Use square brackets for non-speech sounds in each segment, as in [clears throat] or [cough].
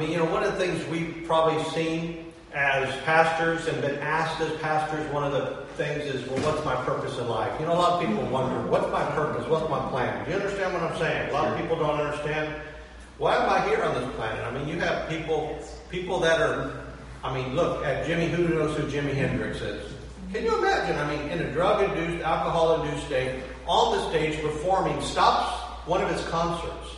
mean, you know, one of the things we've probably seen as pastors and been asked as pastors, one of the things is, well, what's my purpose in life? You know, a lot of people wonder, what's my purpose? What's my plan? Do you understand what I'm saying? A lot of people don't understand. Why am I here on this planet? I mean, you have people, people that are, I mean, look at Jimi. Who knows who Jimi Hendrix is? Can you imagine? I mean, in a drug-induced, alcohol-induced state, on the stage performing, stops one of his concerts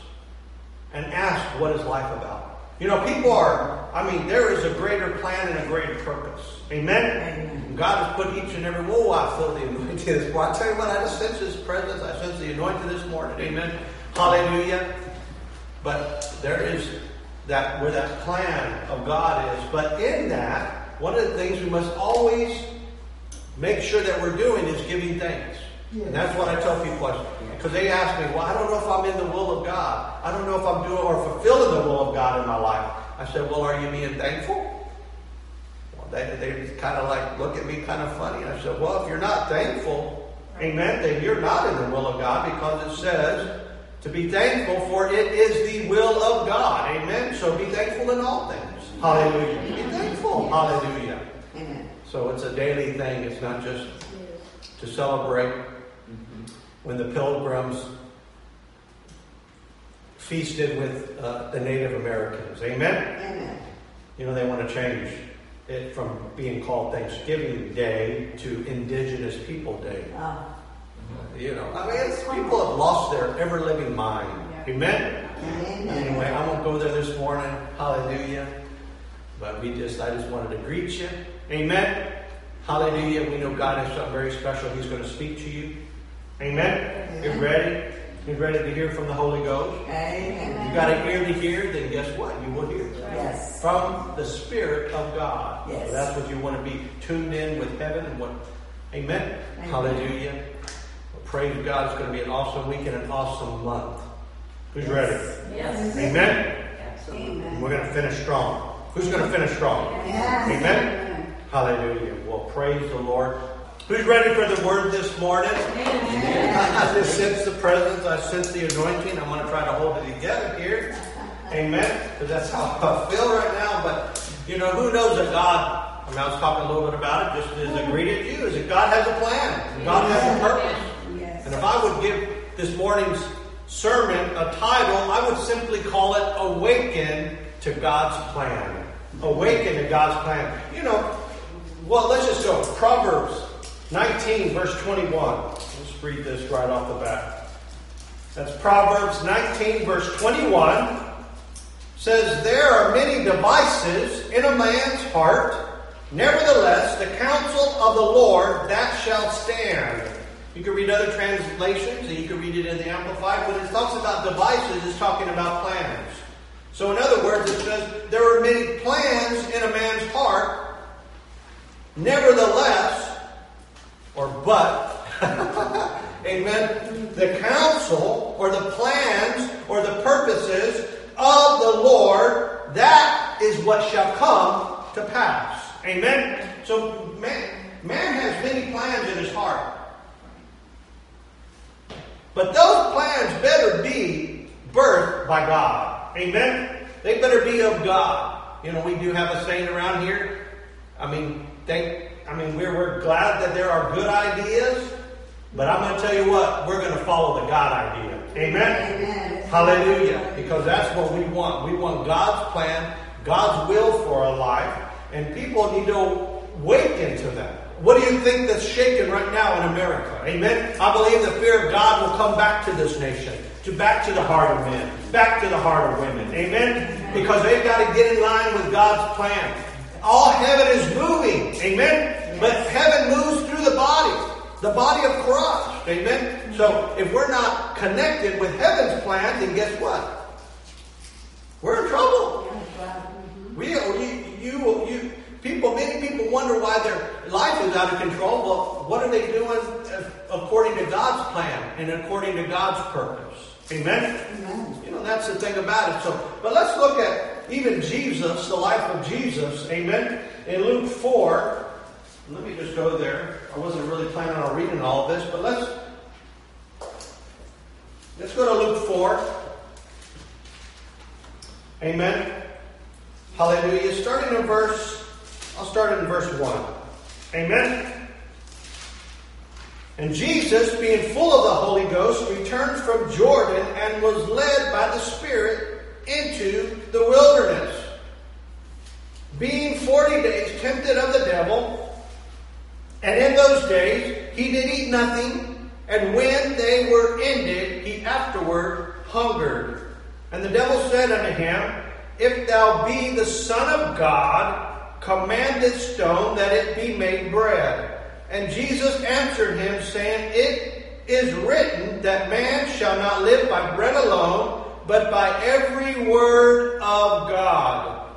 and asks, "What is life about?" You know, people are, I mean, there is a greater plan and a greater purpose. Amen? Amen. God has put each and every, whoa, I feel the anointing this morning. I tell you what, I just sense His presence. I sense the anointing this morning. Amen? Hallelujah. But there is that, where that plan of God is. But in that, one of the things we must always make sure that we're doing is giving thanks. And that's what I tell people. Because they ask me, well, I don't know if I'm in the will of God. I don't know if I'm doing or fulfilling the will of God in my life. I said, well, are you being thankful? Well, they, they kind of like look at me kind of funny. I said, well, if you're not thankful, amen, then you're not in the will of God because it says to be thankful for it is the will of God. Amen. So be thankful in all things. Hallelujah. Be thankful. Hallelujah. So it's a daily thing. It's not just to celebrate when the pilgrims feasted with uh, the Native Americans. Amen? Amen? You know, they want to change it from being called Thanksgiving Day to Indigenous People Day. Oh. You know, I mean, people have lost their ever living mind. Yeah. Amen? Amen? Anyway, I won't go there this morning. Hallelujah. But we just, I just wanted to greet you. Amen? Hallelujah. We know God has something very special. He's going to speak to you. Amen. You ready? You ready to hear from the Holy Ghost? Amen. You got an ear to hear, then guess what? You will hear. Yes. From the Spirit of God. Yes. So that's what you want to be tuned in with heaven and what. Amen. Amen. Hallelujah. Well, praise God. It's going to be an awesome week and an awesome month. Who's yes. ready? Yes. Amen. Absolutely. Amen. We're going to finish strong. Who's going to finish strong? Yes. Amen. Hallelujah. Well, praise the Lord. Who's ready for the word this morning? Amen. I just sense the presence. I sense the anointing. I'm going to try to hold it together here. Amen. Because that's how I feel right now. But, you know, who knows that God, I mean, I was talking a little bit about it just as a greeting to you, is that God has a plan. God has a purpose. Yes. And if I would give this morning's sermon a title, I would simply call it Awaken to God's Plan. Awaken to God's plan. You know, well, let's just go. Proverbs 19, verse 21. Let's read this right off the bat. That's Proverbs 19, verse 21. Says, There are many devices in a man's heart. Nevertheless, the counsel of the Lord that shall stand. You can read other translations, and you can read it in the Amplified. When it talks about devices, it's talking about plans. So, in other words, it says there are many plans in a man's heart. Nevertheless, or but, [laughs] amen, the counsel or the plans or the purposes of the Lord, that is what shall come to pass. Amen? So man, man has many plans in his heart. But those plans better be birthed by God. Amen? They better be of God. You know, we do have a saying around here. I mean, thank I mean, we're, we're glad that there are good ideas, but I'm going to tell you what, we're going to follow the God idea. Amen? Amen. Hallelujah. Because that's what we want. We want God's plan, God's will for our life, and people need to wake into that. What do you think that's shaking right now in America? Amen? I believe the fear of God will come back to this nation, to back to the heart of men, back to the heart of women. Amen? Because they've got to get in line with God's plan. All heaven is moving. Amen? But heaven moves through the body, the body of Christ. Amen? So if we're not connected with heaven's plan, then guess what? We're in trouble. We, you, you, you, people, many people wonder why their life is out of control. Well, what are they doing according to God's plan and according to God's purpose? Amen? Amen. You know, that's the thing about it. So, but let's look at even Jesus, the life of Jesus, amen. In Luke 4, let me just go there. I wasn't really planning on reading all of this, but let's let's go to Luke 4. Amen. Hallelujah. Starting in verse, I'll start in verse 1. Amen. And Jesus, being full of the Holy Ghost, returned from Jordan and was led by the Spirit into the wilderness, being forty days tempted of the devil. And in those days he did eat nothing, and when they were ended, he afterward hungered. And the devil said unto him, If thou be the Son of God, command this stone that it be made bread. And Jesus answered him, saying, It is written that man shall not live by bread alone, but by every word of God.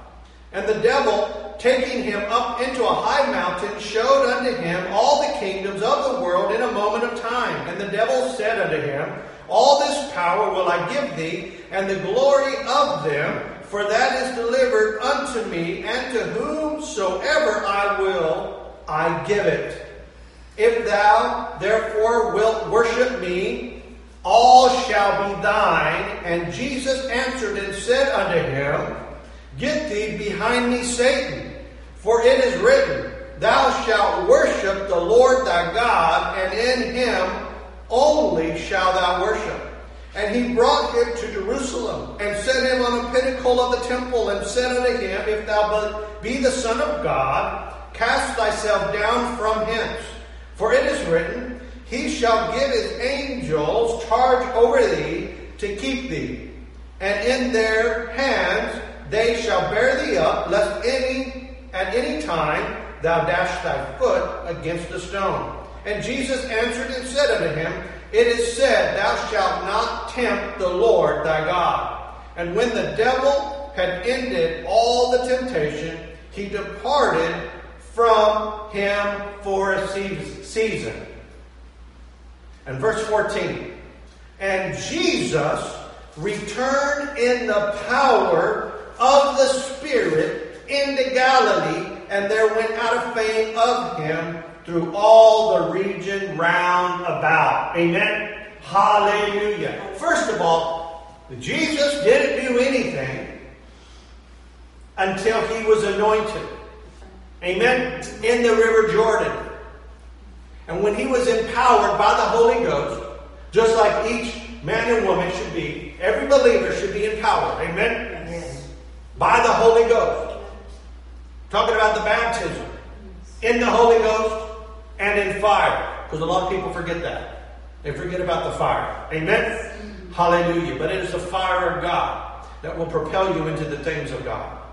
And the devil, taking him up into a high mountain, showed unto him all the kingdoms of the world in a moment of time. And the devil said unto him, All this power will I give thee, and the glory of them, for that is delivered unto me, and to whomsoever I will, I give it. If thou therefore wilt worship me, all shall be thine. And Jesus answered and said unto him, Get thee behind me, Satan, for it is written, Thou shalt worship the Lord thy God, and in him only shalt thou worship. And he brought him to Jerusalem, and set him on a pinnacle of the temple, and said unto him, If thou be the Son of God, cast thyself down from hence. For it is written, He shall give his angels charge over thee to keep thee, and in their hands they shall bear thee up, lest any at any time thou dash thy foot against a stone. And Jesus answered and said unto him, It is said, Thou shalt not tempt the Lord thy God. And when the devil had ended all the temptation, he departed from him for a season. And verse 14. And Jesus returned in the power of the Spirit into Galilee, and there went out a fame of him through all the region round about. Amen. Hallelujah. First of all, Jesus didn't do anything until he was anointed. Amen. In the River Jordan. And when he was empowered by the Holy Ghost, just like each man and woman should be, every believer should be empowered. Amen. Yes. By the Holy Ghost. Talking about the baptism. In the Holy Ghost and in fire. Because a lot of people forget that. They forget about the fire. Amen? Hallelujah. But it is the fire of God that will propel you into the things of God.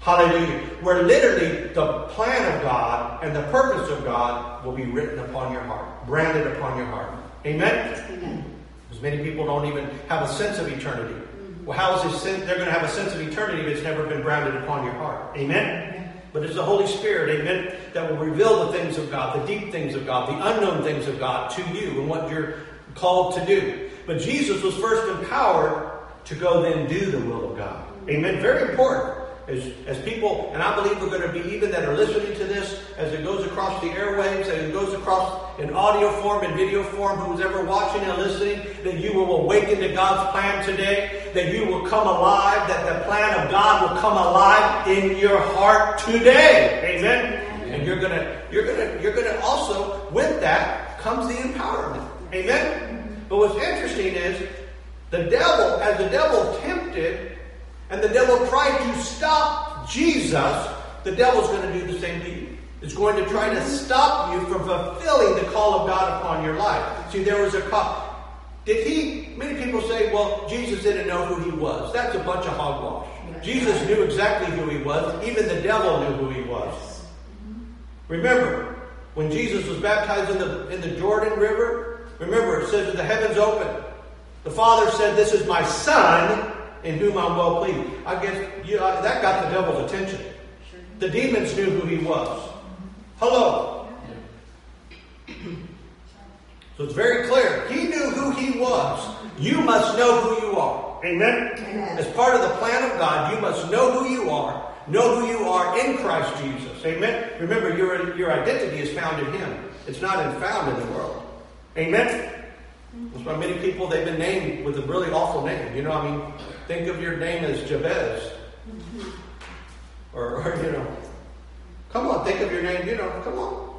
Hallelujah. Where literally the plan of God and the purpose of God will be written upon your heart, branded upon your heart. Amen? Amen. Because many people don't even have a sense of eternity. Well, how is this sense? They're going to have a sense of eternity if it's never been branded upon your heart. Amen? But it's the Holy Spirit, amen, that will reveal the things of God, the deep things of God, the unknown things of God to you and what you're called to do. But Jesus was first empowered to go then do the will of God. Amen. Very important. As, as people, and I believe we're going to be even that are listening to this as it goes across the airwaves, as it goes across in audio form and video form, who's ever watching and listening, that you will awaken to God's plan today, that you will come alive, that the plan of God will come alive in your heart today. Amen. And you're gonna, you're gonna, you're gonna also, with that comes the empowerment. Amen. But what's interesting is the devil, as the devil tempted and the devil tried to stop Jesus, the devil's going to do the same to you. It's going to try to stop you from fulfilling the call of God upon your life. See, there was a call. Did he? Many people say, well, Jesus didn't know who he was. That's a bunch of hogwash. Jesus knew exactly who he was. Even the devil knew who he was. Mm-hmm. Remember, when Jesus was baptized in the, in the Jordan River, remember, it says that the heavens opened. The Father said, This is my Son, in whom I'm well pleased. I guess you know, that got the devil's attention. The demons knew who he was. Hello. [clears throat] So it's very clear. He knew who he was. You must know who you are. Amen? Amen? As part of the plan of God, you must know who you are. Know who you are in Christ Jesus. Amen? Remember, your, your identity is found in him. It's not in found in the world. Amen? That's why many people, they've been named with a really awful name. You know, what I mean, think of your name as Jabez. Mm-hmm. Or, or, you know, come on, think of your name, you know, come on.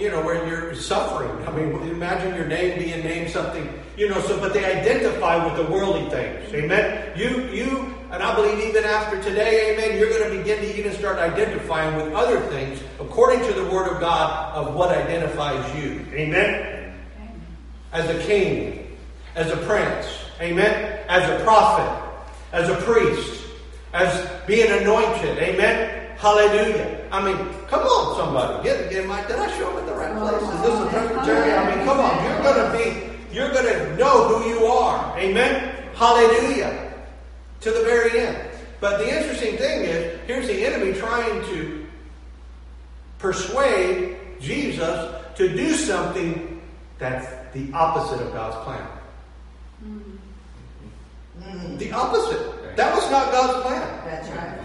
You know, where you're suffering. I mean, imagine your name being named something, you know, so, but they identify with the worldly things. Amen? You, you, and I believe even after today, amen, you're going to begin to even start identifying with other things according to the Word of God of what identifies you. Amen? As a king, as a prince, amen? As a prophet, as a priest, as being anointed, amen? Hallelujah. I mean, come on, somebody. Get, get my, did I show up at the right place? Is this a Presbyterian? I mean, come on. You're to be, you're to know who you are. Amen? Hallelujah. To the very end. But the interesting thing is, here's the enemy trying to persuade Jesus to do something that's the opposite of God's plan. Mm-hmm. The opposite. That was not God's plan. That's right.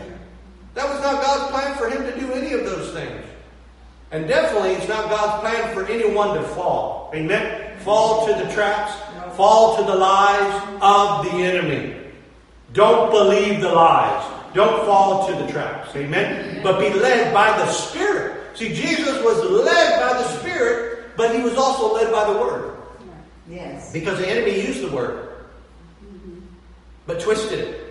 That was not God's plan for him to do any of those things. And definitely it's not God's plan for anyone to fall. Amen? Fall to the traps, fall to the lies of the enemy. Don't believe the lies. Don't fall to the traps. Amen? But be led by the Spirit. See, Jesus was led by the Spirit, but he was also led by the Word. Yes. Because the enemy used the Word, but twisted it.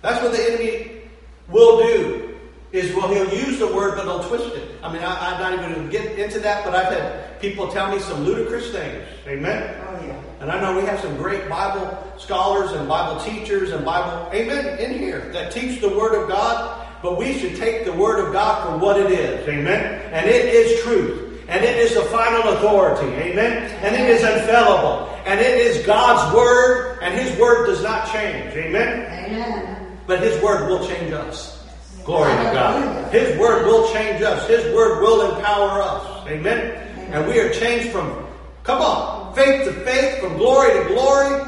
That's what the enemy will do. Is well, he'll use the word, but he'll twist it. I mean, I, am not even going to get into that, but I've had people tell me some ludicrous things. Amen. Oh yeah. And I know we have some great Bible scholars and Bible teachers and Bible, amen, in here that teach the Word of God. But we should take the Word of God for what it is. Amen. And it is truth. And it is the final authority. Amen. And it is infallible. And it is God's Word. And His Word does not change. Amen. Amen. But His Word will change us. Glory to God. His Word will change us. His Word will empower us. Amen? And we are changed from, come on, faith to faith, from glory to glory.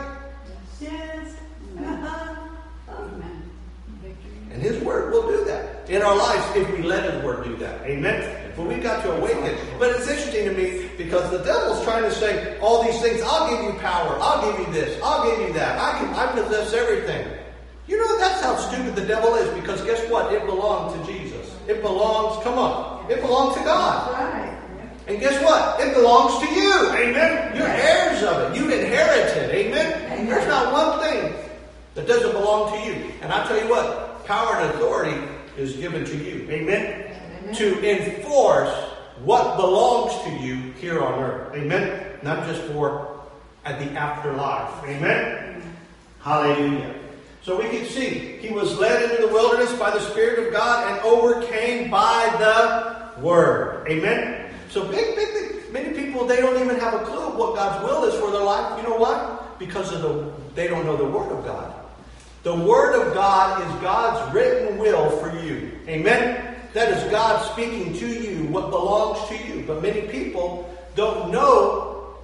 Yes. Amen. And His Word will do that in our lives if we let His Word do that. Amen? But we've got to awaken. But it's interesting to me because the devil's trying to say all these things. I'll give you power. I'll give you this. I'll give you that. I can. I possess everything. You know, that's how stupid the devil is because guess what? It belongs to Jesus. It belongs, come on, it belongs to God. Right. And guess what? It belongs to you. Amen. You're heirs of it. You inherit it. Amen? Amen. There's not one thing that doesn't belong to you. And I tell you what, power and authority is given to you. Amen? Amen. To enforce what belongs to you here on earth. Amen? Not just for at the afterlife. Amen? Hallelujah. So we can see he was led into the wilderness by the Spirit of God and overcame by the Word. Amen? So big, big, big, many people, they don't even have a clue of what God's will is for their life. You know what? Because of the, they don't know the Word of God. The Word of God is God's written will for you. Amen? That is God speaking to you what belongs to you. But many people don't know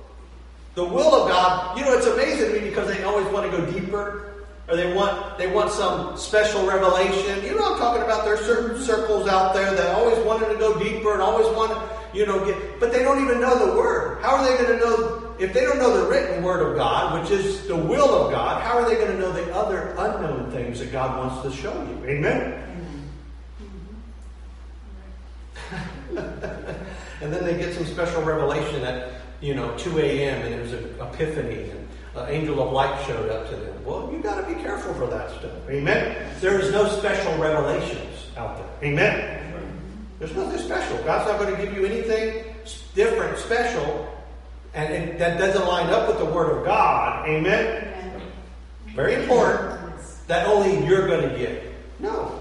the will of God. You know, it's amazing to me because they always want to go deeper or they want they want some special revelation. You know I'm talking about. There's certain circles out there that always wanted to go deeper and always want to, you know, get but they don't even know the word. How are they going to know if they don't know the written word of God, which is the will of God, how are they going to know the other unknown things that God wants to show you? Amen. [laughs] and then they get some special revelation at you know 2 a.m. and there's an epiphany and an angel of light showed up to them. Well, you got to be careful for that stuff. Amen. There is no special revelations out there. Amen. There's nothing special. God's not going to give you anything different, special, and, and that doesn't line up with the Word of God. Amen. Very important that only you're going to get. No.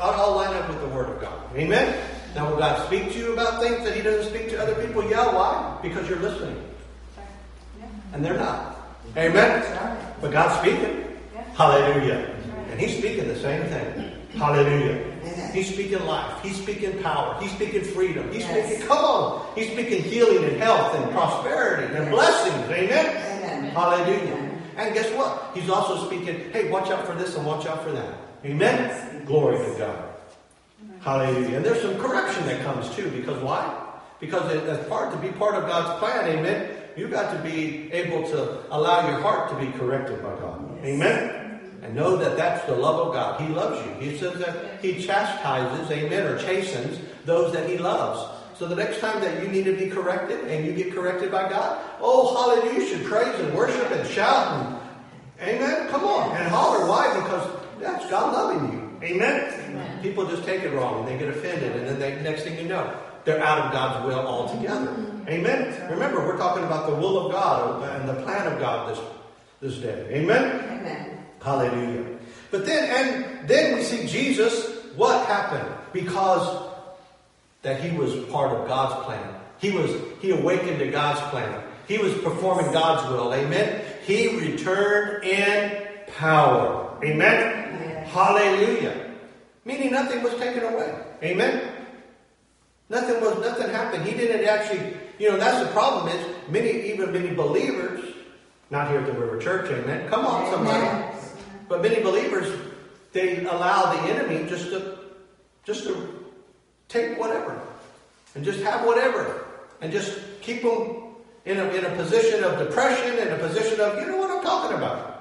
All line up with the Word of God. Amen. Now, will God speak to you about things that He doesn't speak to other people? Yeah. Why? Because you're listening and they're not. Amen? But God's speaking. Hallelujah. And He's speaking the same thing. Hallelujah. He's speaking life. He's speaking power. He's speaking freedom. He's yes. speaking, come on. He's speaking healing and health and prosperity and blessings. Amen? Amen. Hallelujah. And guess what? He's also speaking, hey, watch out for this and watch out for that. Amen? Glory to God. Hallelujah. And there's some correction that comes too, because why? Because it, as part to be part of God's plan, amen, You've got to be able to allow your heart to be corrected by God. Yes. Amen? And know that that's the love of God. He loves you. He says that He chastises, amen, or chastens those that He loves. So the next time that you need to be corrected and you get corrected by God, oh, hallelujah, you should praise and worship and shout and, amen, come on, and holler. Why? Because that's God loving you. Amen? amen? People just take it wrong and they get offended and then they, next thing you know, they're out of God's will altogether. Mm-hmm. Amen? Remember, we're talking about the will of God and the plan of God this, this day. Amen? Amen. Hallelujah. But then, and then we see Jesus, what happened? Because that he was part of God's plan. He was, he awakened to God's plan. He was performing God's will. Amen. He returned in power. Amen. Yes. Hallelujah. Meaning nothing was taken away. Amen. Nothing was nothing happened. He didn't actually, you know, that's the problem is many, even many believers, not here at the River Church, amen. Come on, somebody. But many believers, they allow the enemy just to just to take whatever and just have whatever and just keep them in a, in a position of depression, in a position of, you know what I'm talking about.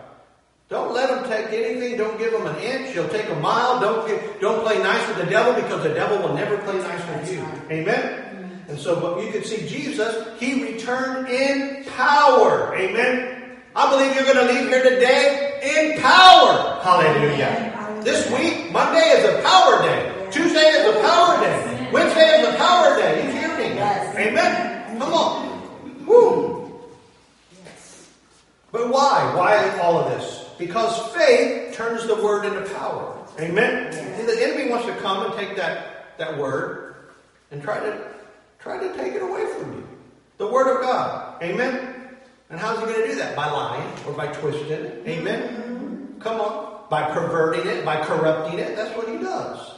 Don't let them take anything. Don't give them an inch. You'll take a mile. Don't get, don't play nice with the devil because the devil will never play nice with you. Amen. And so, but you can see Jesus. He returned in power. Amen. I believe you're going to leave here today in power. Hallelujah. This week, Monday is a power day. Tuesday is a power day. Wednesday is a power day. You hear me? Amen. Come on. Woo. But why? Why all of this? Because faith turns the word into power. Amen. See, the enemy wants to come and take that, that word and try to try to take it away from you. The word of God. Amen. And how's he going to do that? By lying or by twisting it. Mm-hmm. Amen. Come on. By perverting it, by corrupting it. That's what he does.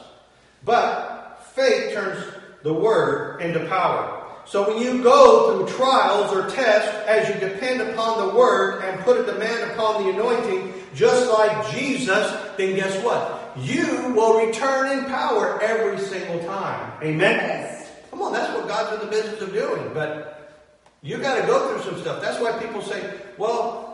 But faith turns the word into power. So when you go through trials or tests, as you depend upon the word and put a demand upon the anointing, just like Jesus, then guess what? You will return in power every single time. Amen? Yes. Come on, that's what God's in the business of doing. But you got to go through some stuff. That's why people say, well, well,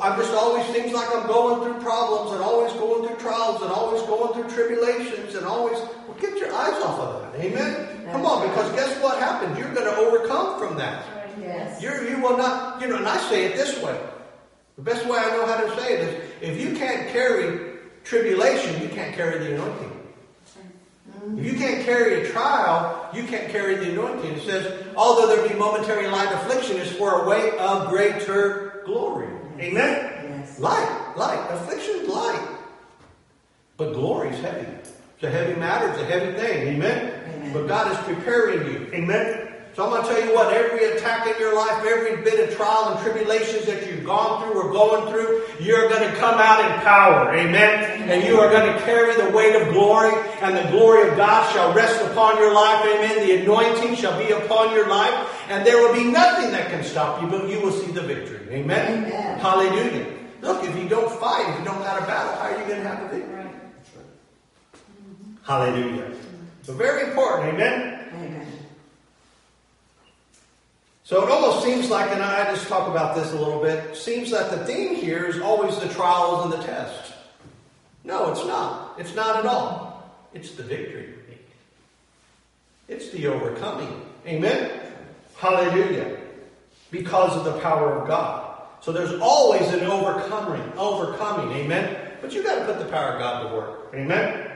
I'm just always seems like I'm going through problems and always going through trials and always going through tribulations and always well get your eyes off of that. Amen. Come on, because guess what happens? You're going to overcome from that. Yes. you you will not, you know, and I say it this way. The best way I know how to say it is if you can't carry tribulation, you can't carry the anointing. Mm-hmm. If you can't carry a trial, you can't carry the anointing. It says, although there be momentary light affliction, is for a way of greater glory. Amen? Yes. Light, light. Affliction's light. But glory is heavy. It's a heavy matter. It's a heavy thing. Amen? Amen. But God is preparing you. Amen? So I'm going to tell you what, every attack in your life, every bit of trial and tribulations that you've gone through or going through, you're going to come out in power. Amen? And you are going to carry the weight of glory, and the glory of God shall rest upon your life. Amen? The anointing shall be upon your life, and there will be nothing that can stop you, but you will see the victory. Amen? Amen. Hallelujah. Look, if you don't fight, if you don't have a battle, how are you going to have the victory? Right. Hallelujah. So very important. Amen? So it almost seems like, and I just talk about this a little bit, seems that the theme here is always the trials and the tests. No, it's not. It's not at all. It's the victory. It's the overcoming. Amen? Hallelujah. Because of the power of God. So there's always an overcoming, overcoming. Amen? But you got to put the power of God to work. Amen?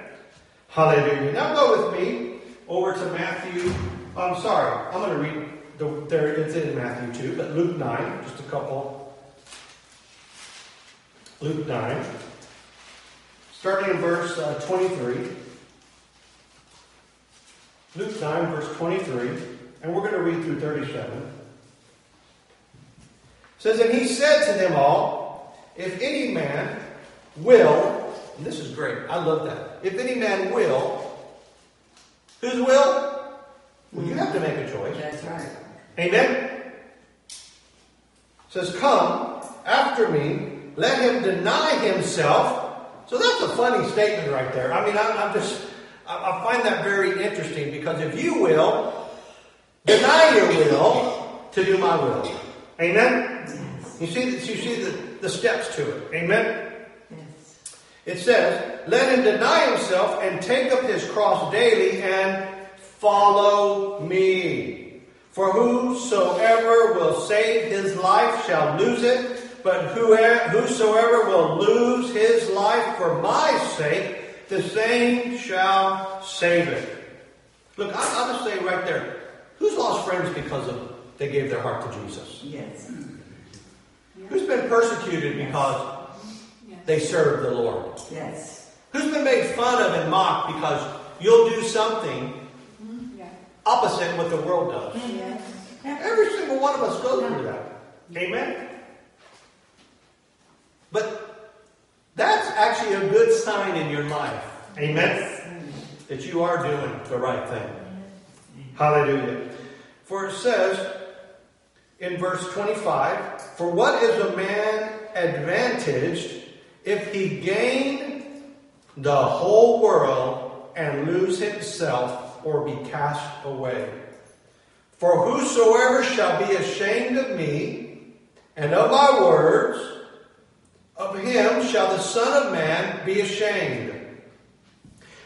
Hallelujah. Now go with me over to Matthew. I'm sorry. I'm going to read the, there it's in Matthew 2, but Luke 9, just a couple. Luke 9, starting in verse uh, 23. Luke 9, verse 23, and we're going to read through 37. It says, And he said to them all, If any man will, and this is great, I love that. If any man will, whose will? Well, you have to make a choice. That's right. Amen? says, Come after me, let him deny himself. So that's a funny statement right there. I mean, I'm, I'm just, I, I find that very interesting because if you will, deny your will to do my will. Amen? You see, you see the, the steps to it. Amen? It says, Let him deny himself and take up his cross daily and follow me. For whosoever will save his life shall lose it, but whosoever will lose his life for my sake, the same shall save it. Look, I'll just say right there, who's lost friends because of they gave their heart to Jesus? Yes. Who's been persecuted because they serve the Lord? Yes. Who's been made fun of and mocked because you'll do something opposite what the world does? Yes. Every single one of us goes through that. Amen? But that's actually a good sign in your life. Amen? That you are doing the right thing. Hallelujah. For it says in verse 25, For what is a man advantaged if he gain the whole world and lose himself or be cast away? For whosoever shall be ashamed of me and of my words, of him shall the Son of Man be ashamed.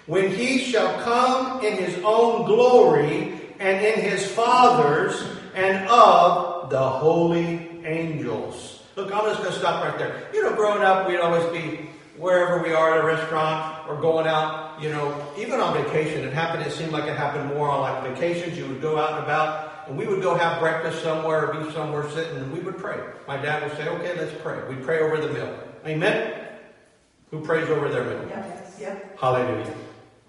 When he shall come in his own glory and in his Father's and of the holy angels. Look, I'm just going to stop right there. You know, growing up, we'd always be wherever we are at a restaurant or going out, you know, even on vacation. It happened, it seemed like it happened more on like vacations. You would go out and about and we would go have breakfast somewhere or be somewhere sitting and we would pray. My dad would say, okay, let's pray. We'd pray over the meal. Amen? Who prays over their meal? Yes. Yep. Hallelujah.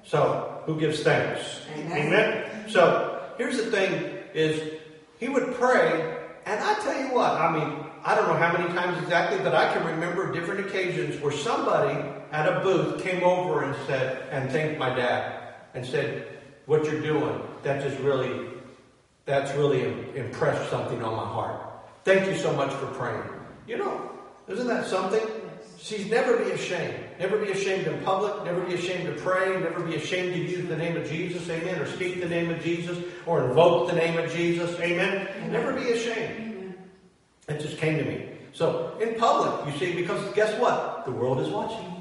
So, who gives thanks? Amen. Amen? So, here's the thing is, he would pray, and I tell you what, I mean, I don't know how many times exactly, but I can remember different occasions where somebody at a booth came over and said, and thanked my dad, and said, what you're doing, that just really, that's really impressed something on my heart. Thank you so much for praying. You know, isn't that something? She's never be ashamed. Never be ashamed in public. Never be ashamed to pray. Never be ashamed to use the name of Jesus. Amen. Or speak the name of Jesus. Or invoke the name of Jesus. Amen. Amen. Never be ashamed. It just came to me. So in public, you see, because guess what? The world is watching.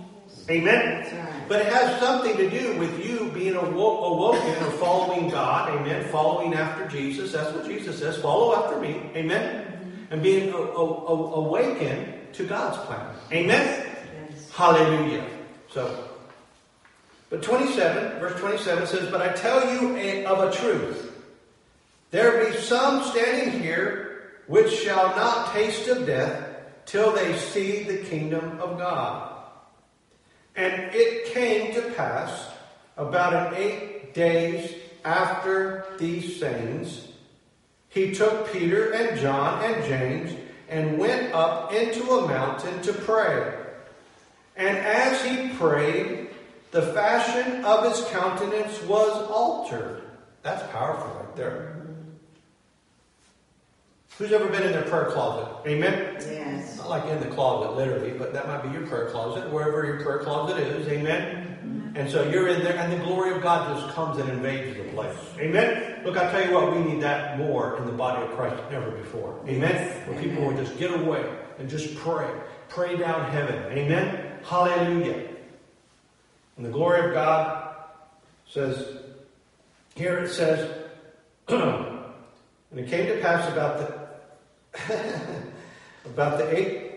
Amen. Right. But it has something to do with you being awoken or following God. Amen. Following after Jesus. That's what Jesus says. Follow after me. Amen. Mm-hmm. And being awakened to God's plan. Amen? Yes. Hallelujah. So, but 27, verse 27 says, But I tell you of a truth. There be some standing here which shall not taste of death till they see the kingdom of God. And it came to pass about an eight days after these sayings, he took Peter and John and James and went up into a mountain to pray. And as he prayed, the fashion of his countenance was altered. That's powerful right there. Who's ever been in their prayer closet? Amen? Yes. Not like in the closet, literally, but that might be your prayer closet, wherever your prayer closet is. Amen? Mm-hmm. And so you're in there, and the glory of God just comes and invades the place. Amen? Look, I tell you what, we need that more in the body of Christ than ever before. Amen? Where people will just get away and just pray. Pray down heaven. Amen? Hallelujah. And the glory of God says, here it says, [clears throat] and it came to pass about the [laughs] about the eight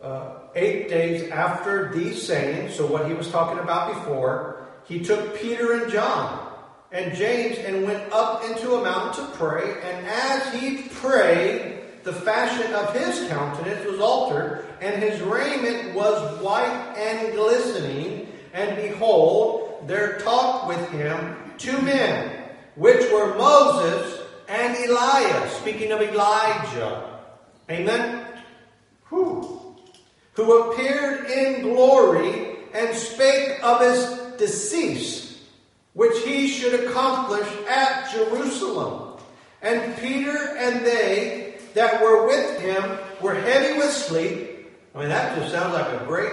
uh, eight days after these sayings, so what he was talking about before, he took Peter and John and James and went up into a mountain to pray. And as he prayed, the fashion of his countenance was altered, and his raiment was white and glistening. And behold, there talked with him two men, which were Moses and Elias. Speaking of Elijah. Amen? Whew who appeared in glory and spake of his decease, which he should accomplish at Jerusalem. And Peter and they that were with him were heavy with sleep. I mean, that just sounds like a great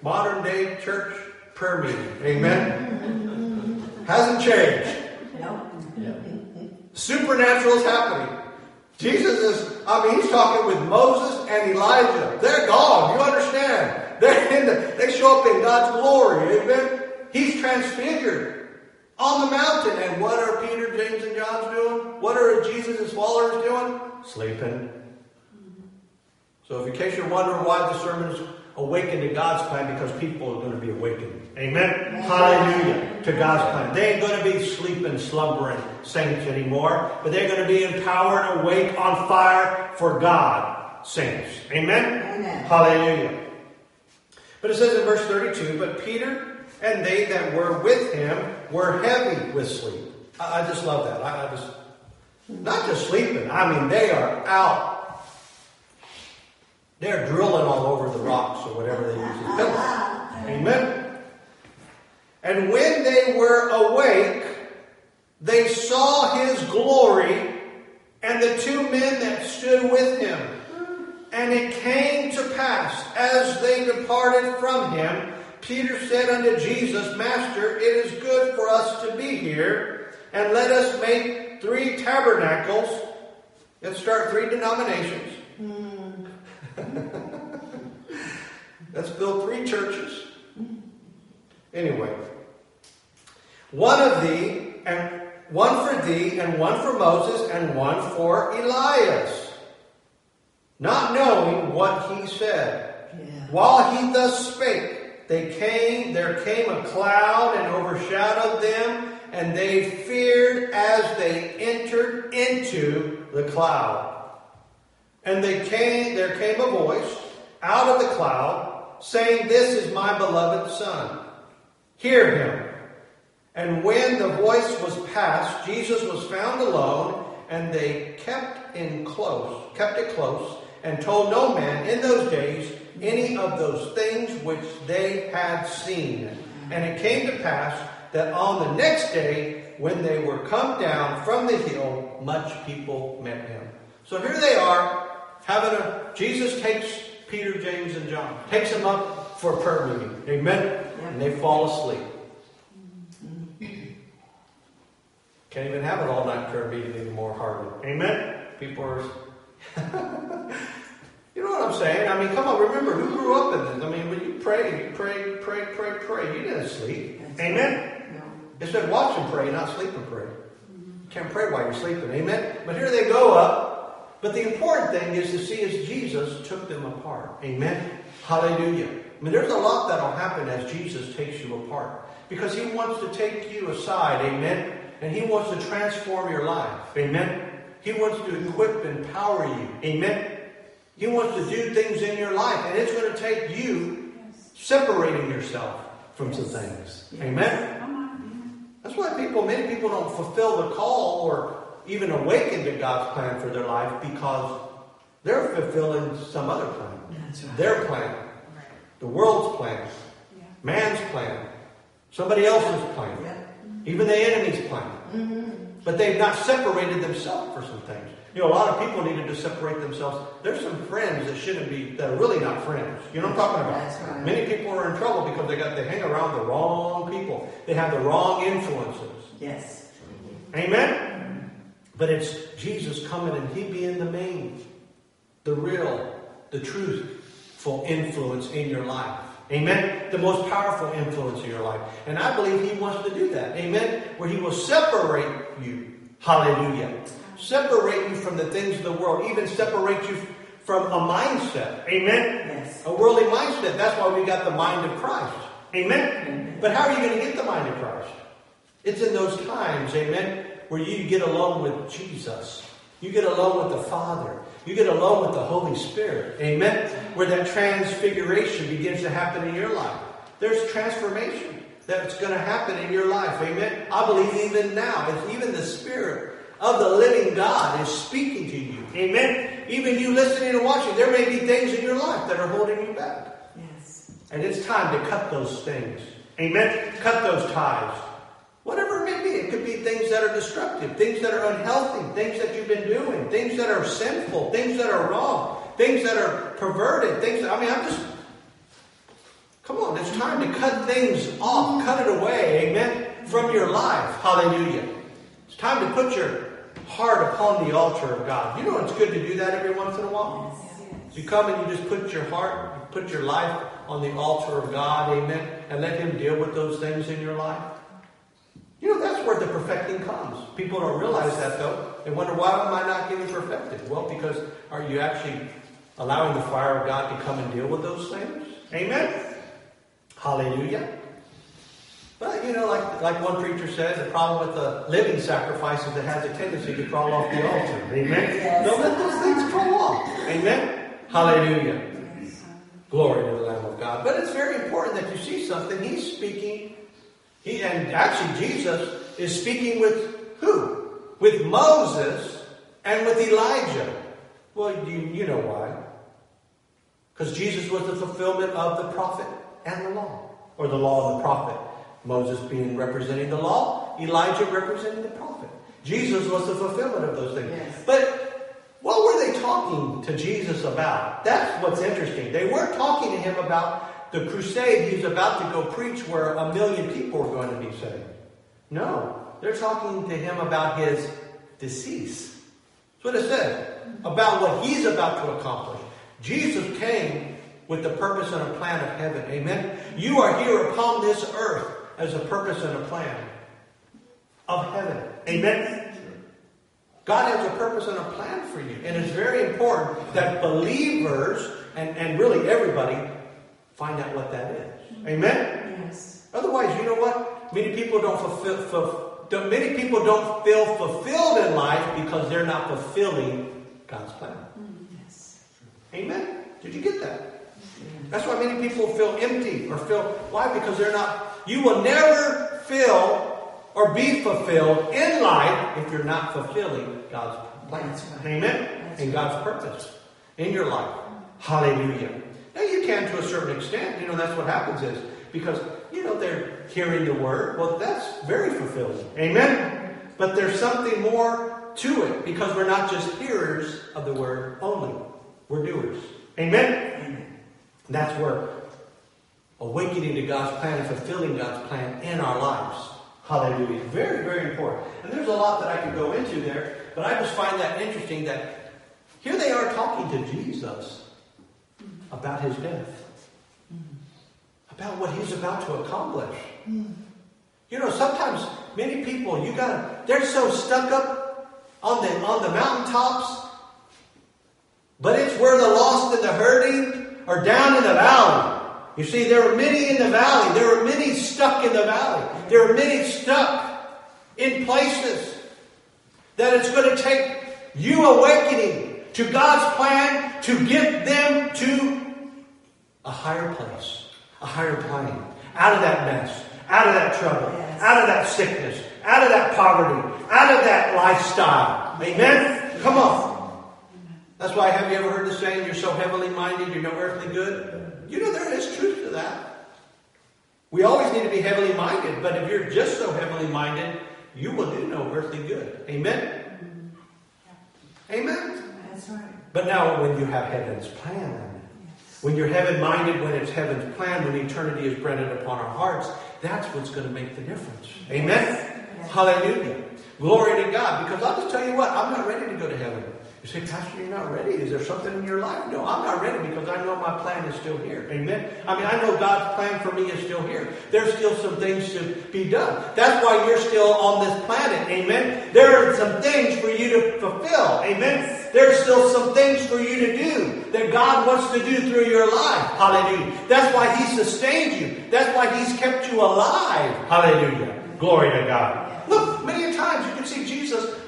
modern day church prayer meeting. Amen? [laughs] Hasn't changed. Supernatural is happening. Jesus is I mean, he's talking with Moses and Elijah. They're gone. You understand? They're in the, they show up in God's glory. Amen. He's transfigured on the mountain. And what are Peter, James, and John's doing? What are Jesus' followers doing? Sleeping. So, if in case you're wondering why the sermon is awakened to God's plan, because people are going to be awakened. Amen? Amen. Hallelujah. To God's plan. They ain't going to be sleeping, slumbering saints anymore, but they're going to be empowered, awake, on fire for God, saints. Amen? Amen. Hallelujah. But it says in verse 32, but Peter and they that were with him were heavy with sleep. I, I just love that. I, I just, not just sleeping, I mean, they are out they're drilling all over the rocks or whatever they use as pillars. Amen. And when they were awake, they saw his glory and the two men that stood with him. And it came to pass, as they departed from him, Peter said unto Jesus, Master, it is good for us to be here, and let us make three tabernacles. Let's start three denominations. Hmm. [laughs] Let's build three churches. Anyway, one of thee, and one for thee, and one for Moses, and one for Elias, not knowing what he said. Yeah. While he thus spake, they came, there came a cloud and overshadowed them, and they feared as they entered into the cloud. And they came, there came a voice out of the cloud, saying, This is my beloved Son. Hear him. And when the voice was past, Jesus was found alone, and they kept in close, kept it close, and told no man in those days any of those things which they had seen. And it came to pass that on the next day, when they were come down from the hill, much people met him. So here they are, having a Jesus takes Peter, James, and John, takes them up for a prayer meeting. Amen? And they fall asleep. Can't even have an all night prayer meeting anymore, hardly. Amen? People are. [laughs] you know what I'm saying? I mean, come on, remember, who grew up in this? I mean, when you pray, you pray, pray, pray, pray. You didn't sleep. That's Amen? No. It said watch and pray, not sleep and pray. You can't pray while you're sleeping. Amen? But here they go up but the important thing is to see as Jesus took them apart. Amen. Hallelujah. I mean, there's a lot that'll happen as Jesus takes you apart. Because he wants to take you aside. Amen. And he wants to transform your life. Amen. He wants to equip and empower you. Amen. He wants to do things in your life. And it's going to take you separating yourself from some things. Amen. That's why people, many people don't fulfill the call or even awaken to God's plan for their life because they're fulfilling some other plan. Right. Their plan. Right. The world's plan. Yeah. Man's plan. Somebody else's plan. Yeah. Even the enemy's plan. Mm-hmm. But they've not separated themselves for some things. You know, a lot of people needed to separate themselves. There's some friends that shouldn't be, that are really not friends. You know what I'm talking about? Right. Many people are in trouble because they got, they hang around the wrong people. They have the wrong influences. Yes. Amen? But it's Jesus coming and He being the main, the real, the truthful influence in your life. Amen? The most powerful influence in your life. And I believe He wants to do that. Amen? Where He will separate you. Hallelujah. Separate you from the things of the world. Even separate you from a mindset. Amen? Yes. A worldly mindset. That's why we got the mind of Christ. Amen? Amen. But how are you going to get the mind of Christ? It's in those times. Amen? where you get along with Jesus. You get along with the Father. You get alone with the Holy Spirit. Amen? Where that transfiguration begins to happen in your life. There's transformation that's going to happen in your life. Amen? I believe even now, if even the Spirit of the living God is speaking to you. Amen? Even you listening and watching, there may be things in your life that are holding you back. Yes. And it's time to cut those things. Amen? Cut those ties. Whatever it may be, it could be things that are destructive, things that are unhealthy, things that you've been doing, things that are sinful, things that are wrong, things that are perverted, things that, I mean, I'm just, come on, it's time to cut things off, cut it away, amen, from your life. Hallelujah. It's time to put your heart upon the altar of God. You know it's good to do that every once in a while? You come and you just put your heart, put your life on the altar of God, amen, and let Him deal with those things in your life. You know, that's where the perfecting comes. People don't realize that though. They wonder, why am I not getting perfected? Well, because are you actually allowing the fire of God to come and deal with those things? Amen? Hallelujah. But you know, like like one preacher says, the problem with the living sacrifice is it has a tendency to crawl off the altar. Amen. Yes. Don't let those things crawl off. Amen. Hallelujah. Glory to the Lamb of God. But it's very important that you see something. He's speaking. He and actually Jesus is speaking with who? With Moses and with Elijah. Well, you, you know why. Because Jesus was the fulfillment of the prophet and the law. Or the law and the prophet. Moses being representing the law, Elijah representing the prophet. Jesus was the fulfillment of those things. Yes. But what were they talking to Jesus about? That's what's interesting. They weren't talking to him about the crusade he was about to go preach where a million people were going to be saved. No, they're talking to him about his decease. That's what it says. About what he's about to accomplish. Jesus came with the purpose and a plan of heaven. Amen. You are here upon this earth as a purpose and a plan of heaven. Amen. God has a purpose and a plan for you. And it's very important that believers and, and really everybody find out what that is. Mm-hmm. Amen. Yes. Otherwise, you know what? Many people don't fulfill. fulfill many people don't feel fulfilled in life because they're not fulfilling God's plan. Mm, yes. Amen. Did you get that? That's why many people feel empty or feel why? Because they're not. You will never feel or be fulfilled in life if you're not fulfilling God's plan. Right. Amen. That's and God's purpose in your life. Hallelujah. Now you can to a certain extent. You know that's what happens is because you know they're hearing the word. Well, that's very fulfilling. Amen. But there's something more to it because we're not just hearers of the word only. We're doers. Amen. That's where awakening to God's plan and fulfilling God's plan in our lives. Hallelujah. Very, very important. And there's a lot that I could go into there, but I just find that interesting that here they are talking to Jesus about his death, mm-hmm. about what he's about to accomplish. Mm-hmm. You know, sometimes many people, you gotta, they're so stuck up on the on the mountaintops, but it's where the lost and the hurting are down in the valley. You see, there were many in the valley. There were many stuck in the valley. There were many stuck in places that it's going to take you awakening to God's plan to get them to a higher place, a higher plane, out of that mess, out of that trouble, Yes. out of that sickness, out of that poverty, out of that lifestyle. Amen? Come on. That's why, have you ever heard the saying, you're so heavenly minded, you're no earthly good? You know, there is truth to that. We always need to be heavenly minded, but if you're just so heavenly minded, you will do no earthly good. Amen? Mm-hmm. Amen? That's right. But now, when you have heaven's plan, when you're heaven minded, when it's heaven's plan, when eternity is branded upon our hearts, that's what's going to make the difference. Amen? Yes. Hallelujah. Glory to God. Because I'll just tell you what, I'm not ready to go to heaven. You say, Pastor, you're not ready. Is there something in your life? No, I'm not ready because I know my plan is still here. Amen. I mean, I know God's plan for me is still here. There's still some things to be done. That's why you're still on this planet. Amen. There are some things for you to fulfill. Amen. There's still some things for you to do that God wants to do through your life. Hallelujah. That's why He sustained you. That's why He's kept you alive. Hallelujah. Glory to God. Look, many times you can see Jesus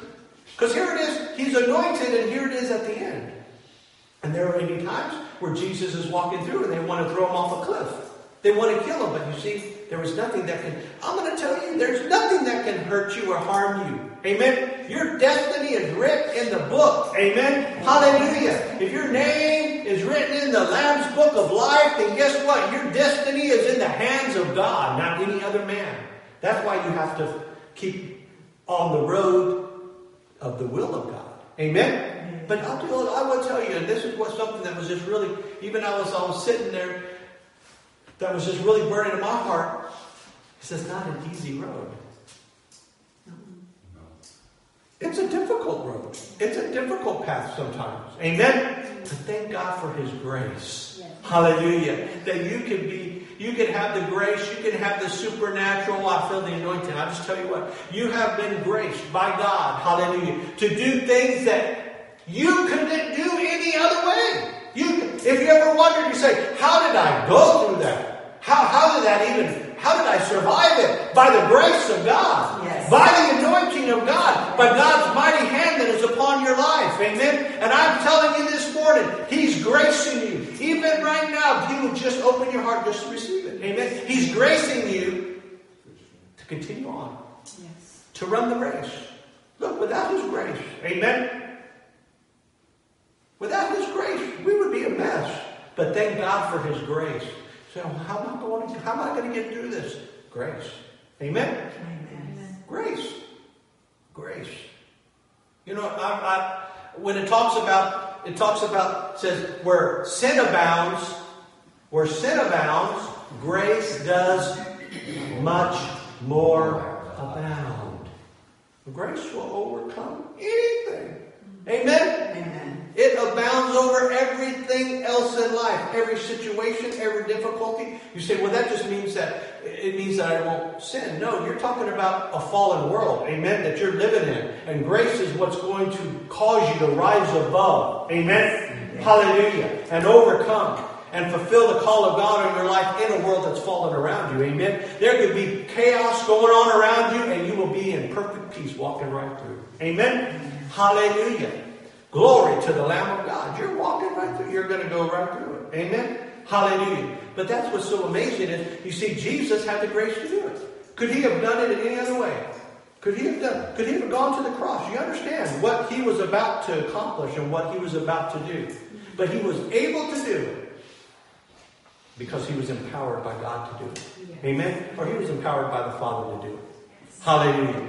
because here it is, he's anointed, and here it is at the end. And there are many times where Jesus is walking through and they want to throw him off a cliff. They want to kill him, but you see, there is nothing that can, I'm going to tell you, there's nothing that can hurt you or harm you. Amen? Your destiny is written in the book. Amen? Hallelujah. If your name is written in the Lamb's book of life, then guess what? Your destiny is in the hands of God, not any other man. That's why you have to keep on the road of the will of God. Amen? But I'll do, I will tell you, and this is what something that was just really, even I was, I was sitting there, that was just really burning in my heart. He says, not an easy road. It's a difficult road. It's a difficult path sometimes. Amen. But thank God for His grace. Yes. Hallelujah. That you can be, you can have the grace, you can have the supernatural. I feel the anointing. I just tell you what, you have been graced by God. Hallelujah. To do things that you couldn't do any other way. You, if you ever wondered, you say, "How did I go through that? How, how did that even how did I survive it? By the grace of God. Yes. By the anointing of God. By God's mighty hand that is upon your life. Amen. And I'm telling you this morning, He's gracing you. Even right now, if you would just open your heart just to receive it. Amen. He's gracing you to continue on. Yes. To run the race. Look, without His grace. Amen. Without His grace, we would be a mess. But thank God for His grace. So how am I going? To, how am I going to get through this? Grace. Amen. Amen. Grace. Grace. You know, I, I, when it talks about it talks about says where sin abounds, where sin abounds, grace does much more abound. Grace will overcome anything. Amen. Amen. It abounds over everything else in life, every situation, every difficulty. You say, well, that just means that it means that I won't sin. No, you're talking about a fallen world, amen, that you're living in. And grace is what's going to cause you to rise above, amen. amen. Hallelujah. And overcome and fulfill the call of God in your life in a world that's fallen around you. Amen. There could be chaos going on around you, and you will be in perfect peace walking right through. Amen. amen. Hallelujah. Glory to the Lamb of God. You're walking right through. You're going to go right through it. Amen. Hallelujah. But that's what's so amazing is you see, Jesus had the grace to do it. Could he have done it in any other way? Could he have done? Could he have gone to the cross? You understand what he was about to accomplish and what he was about to do. But he was able to do it because he was empowered by God to do it. Amen. Or he was empowered by the Father to do it. Hallelujah.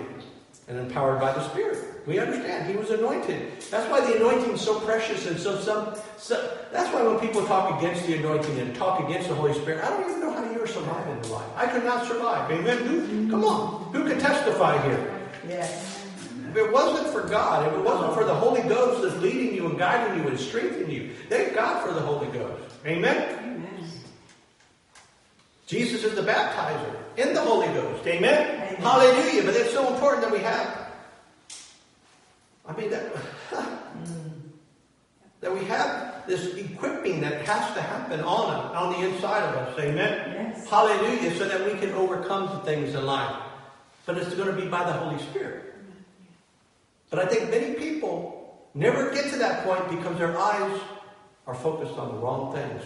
And empowered by the Spirit. We understand he was anointed. That's why the anointing is so precious and so some. So, that's why when people talk against the anointing and talk against the Holy Spirit, I don't even know how you are surviving in life. I could not survive. Amen. Who, come on, who can testify here? Yes. If it wasn't for God, if it wasn't for the Holy Ghost that's leading you and guiding you and strengthening you, thank God for the Holy Ghost. Amen. Amen. Jesus is the baptizer in the Holy Ghost. Amen? Amen. Hallelujah. But it's so important that we have I mean, that, [laughs] that we have this equipping that has to happen on us, on the inside of us. Amen? Yes. Hallelujah. So that we can overcome the things in life. But it's going to be by the Holy Spirit. But I think many people never get to that point because their eyes are focused on the wrong things.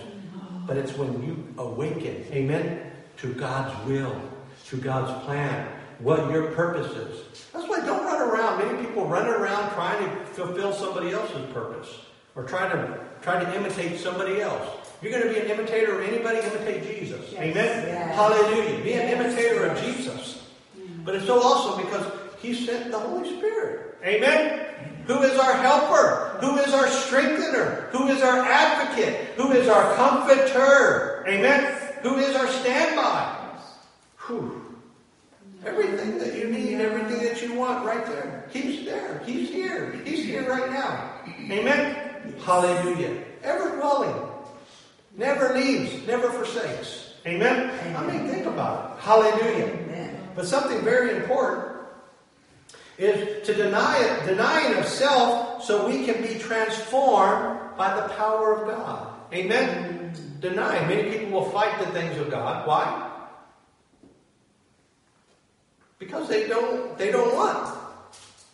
But it's when you awaken, amen, to God's will, to God's plan, what your purpose is. That's why don't around. Many people run around trying to fulfill somebody else's purpose or trying to try to imitate somebody else. You're going to be an imitator of anybody, imitate Jesus. Yes. Amen? Yes. Hallelujah. Be yes. an imitator of Jesus. Mm. But it's so awesome because he sent the Holy Spirit. Amen? Who is our helper? Who is our strengthener? Who is our advocate? Who is our comforter? Amen? Who is our standby? Whew. Everything that you need, everything that you want, right there. He's there. He's here. He's here right now. Amen? Hallelujah. Ever dwelling. Never leaves, never forsakes. Amen? Amen? I mean, think about it. Hallelujah. Amen. But something very important is to deny it, denying of self so we can be transformed by the power of God. Amen? Deny. Many people will fight the things of God. Why? Because they don't, they don't want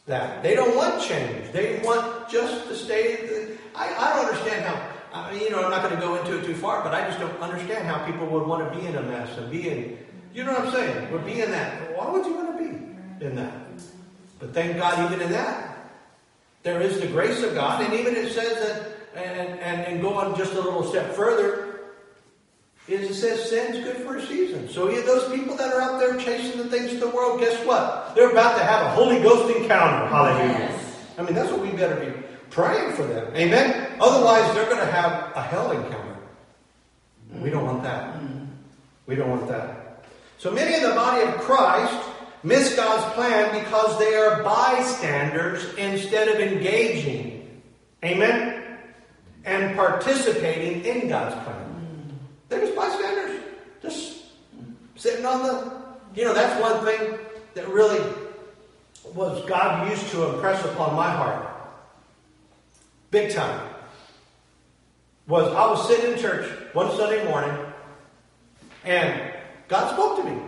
that. They don't want change. They want just to stay. The, I, I don't understand how. I mean, you know, I'm not going to go into it too far, but I just don't understand how people would want to be in a mess and be in. You know what I'm saying? Would be in that. Why would you want to be in that? But thank God, even in that, there is the grace of God, and even it says that, and and, and go on just a little step further is it says sin's good for a season. So yeah, those people that are out there chasing the things of the world, guess what? They're about to have a Holy Ghost encounter. Hallelujah. Yes. I mean, that's what we better be praying for them. Amen. Otherwise, they're going to have a hell encounter. We don't want that. Mm-hmm. We don't want that. So many in the body of Christ miss God's plan because they are bystanders instead of engaging. Amen? And participating in God's plan. They're just bystanders. Just sitting on the. You know, that's one thing that really was God used to impress upon my heart. Big time. Was I was sitting in church one Sunday morning and God spoke to me.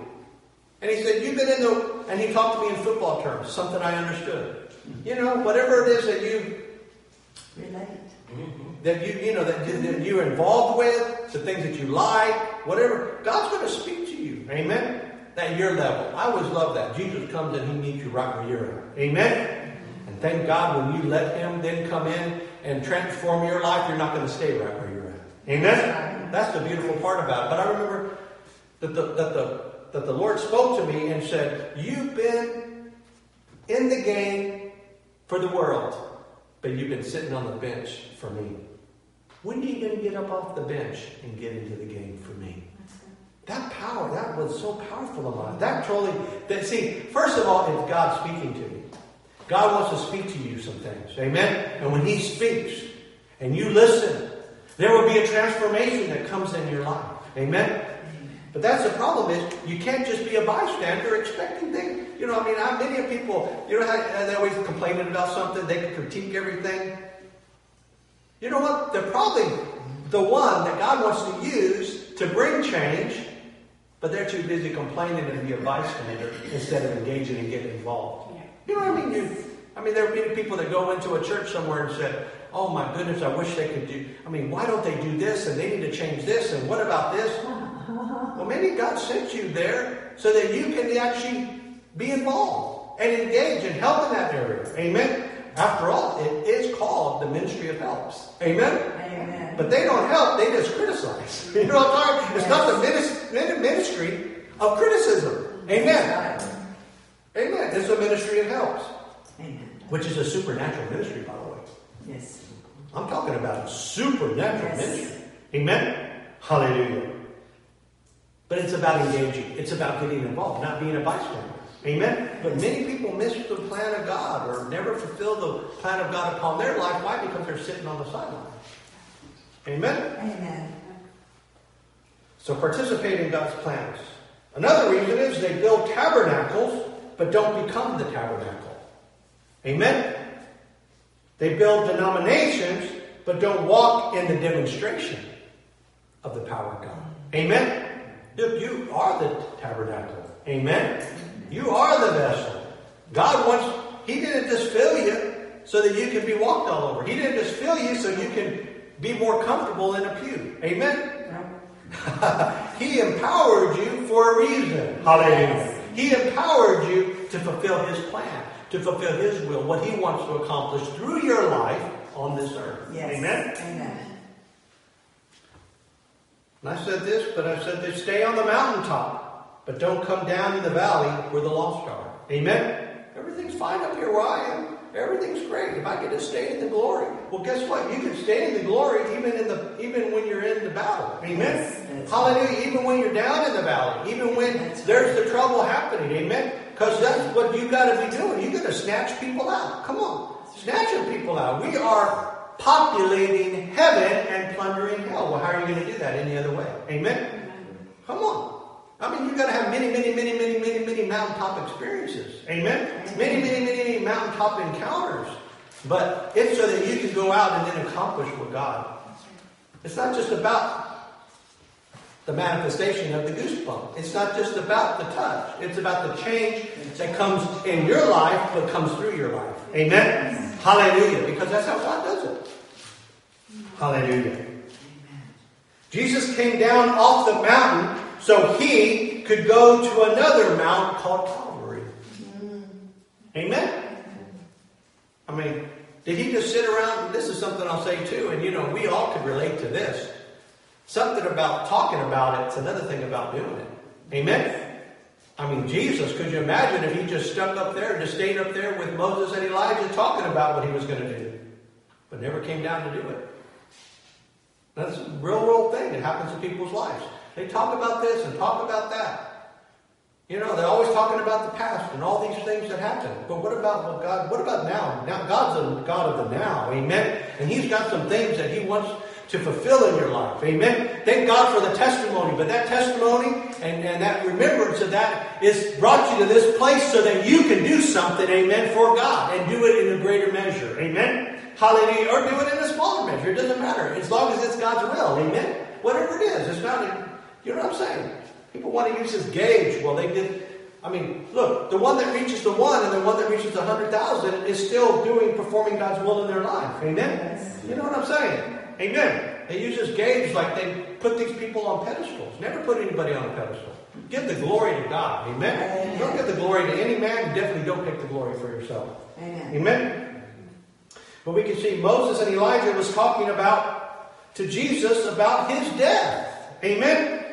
And he said, You've been in the, and he talked to me in football terms, something I understood. You know, whatever it is that you, Relate. Mm-hmm. That you, you know, that, that you're involved with, the things that you like, whatever, God's going to speak to you. Amen? At your level. I always love that. Jesus comes and he meets you right where you're at. Amen? And thank God when you let him then come in and transform your life, you're not going to stay right where you're at. Amen? That's the beautiful part about it. But I remember that the, that the that the Lord spoke to me and said, You've been in the game for the world, but you've been sitting on the bench for me. When are you going to get up off the bench and get into the game for me? That power, that was so powerful of mine. That totally, that, see, first of all, it's God speaking to me. God wants to speak to you some things. Amen? And when He speaks and you listen, there will be a transformation that comes in your life. Amen? But that's the problem is you can't just be a bystander expecting things. You know, I mean, how many people, you know how uh, they're always complaining about something, they can critique everything. You know what? They're probably the one that God wants to use to bring change, but they're too busy complaining and be a bystander instead of engaging and getting involved. You know what I mean? You, I mean, there are many people that go into a church somewhere and say, Oh my goodness, I wish they could do. I mean, why don't they do this? And they need to change this. And what about this? [laughs] Well, maybe God sent you there so that you can actually be involved and engage and help in that area. Amen. After all, it is called the ministry of helps. Amen. Amen. But they don't help; they just criticize. [laughs] You know what I'm talking? It's not the ministry of criticism. Amen. Amen. It's a ministry of helps. Amen. Which is a supernatural ministry, by the way. Yes. I'm talking about a supernatural Yes. ministry. Amen. Hallelujah. But it's about engaging. It's about getting involved, not being a bystander. Amen. But many people miss the plan of God or never fulfill the plan of God upon their life. Why? Because they're sitting on the sideline. Amen. Amen. So participate in God's plans. Another reason is they build tabernacles, but don't become the tabernacle. Amen. They build denominations, but don't walk in the demonstration of the power of God. Amen. Look, you are the tabernacle. Amen. You are the vessel. God wants, He didn't just fill you so that you can be walked all over. He didn't just fill you so you can be more comfortable in a pew. Amen. [laughs] he empowered you for a reason. Hallelujah. He empowered you to fulfill His plan, to fulfill His will, what He wants to accomplish through your life on this earth. Yes. Amen. Amen. And I said this, but I said this stay on the mountaintop, but don't come down in the valley where the lost are. Amen? Everything's fine up here where I am. Everything's great. If I get to stay in the glory. Well, guess what? You can stay in the glory even in the even when you're in the battle. Amen? Yes, Hallelujah. Even when you're down in the valley. Even when That's there's the trouble happening. Amen? Because that's what you got to be doing. you got to snatch people out. Come on. Snatching people out. We are populating heaven and plundering hell. Well, how are you going to do that any other way? Amen? Come on. I mean, you've got to have many, many, many, many, many, many mountaintop experiences. Amen? Many, many, many, many mountaintop encounters. But it's so that you can go out and then accomplish what God. It's not just about the manifestation of the goosebump. It's not just about the touch. It's about the change that comes in your life, but comes through your life. Amen? Hallelujah. Because that's how God does it. Hallelujah. Jesus came down off the mountain so he could go to another mount called Calvary. Amen? I mean, did he just sit around? This is something I'll say too, and you know, we all could relate to this. Something about talking about it, it's another thing about doing it. Amen? I mean, Jesus, could you imagine if he just stuck up there, and just stayed up there with Moses and Elijah talking about what he was going to do, but never came down to do it? That's a real, real thing that happens in people's lives. They talk about this and talk about that. You know, they're always talking about the past and all these things that happened. But what about what God? What about now? Now God's a God of the now, Amen. And He's got some things that He wants to fulfill in your life, Amen. Thank God for the testimony, but that testimony and, and that remembrance of that is brought you to this place so that you can do something, Amen, for God and do it in a greater measure, Amen. Hallelujah, or do it in a smaller measure. It doesn't matter as long as it's God's will, Amen. Whatever it is, it's not. You know what I'm saying? People want to use this gauge. Well, they did. I mean, look, the one that reaches the one and the one that reaches the hundred thousand is still doing, performing God's will in their life. Amen? Yes. You know what I'm saying? Amen. They use this gauge like they put these people on pedestals. Never put anybody on a pedestal. Give the glory to God. Amen? Amen. Don't give the glory to any man. Definitely don't take the glory for yourself. Amen. Amen? But we can see Moses and Elijah was talking about to Jesus about his death. Amen?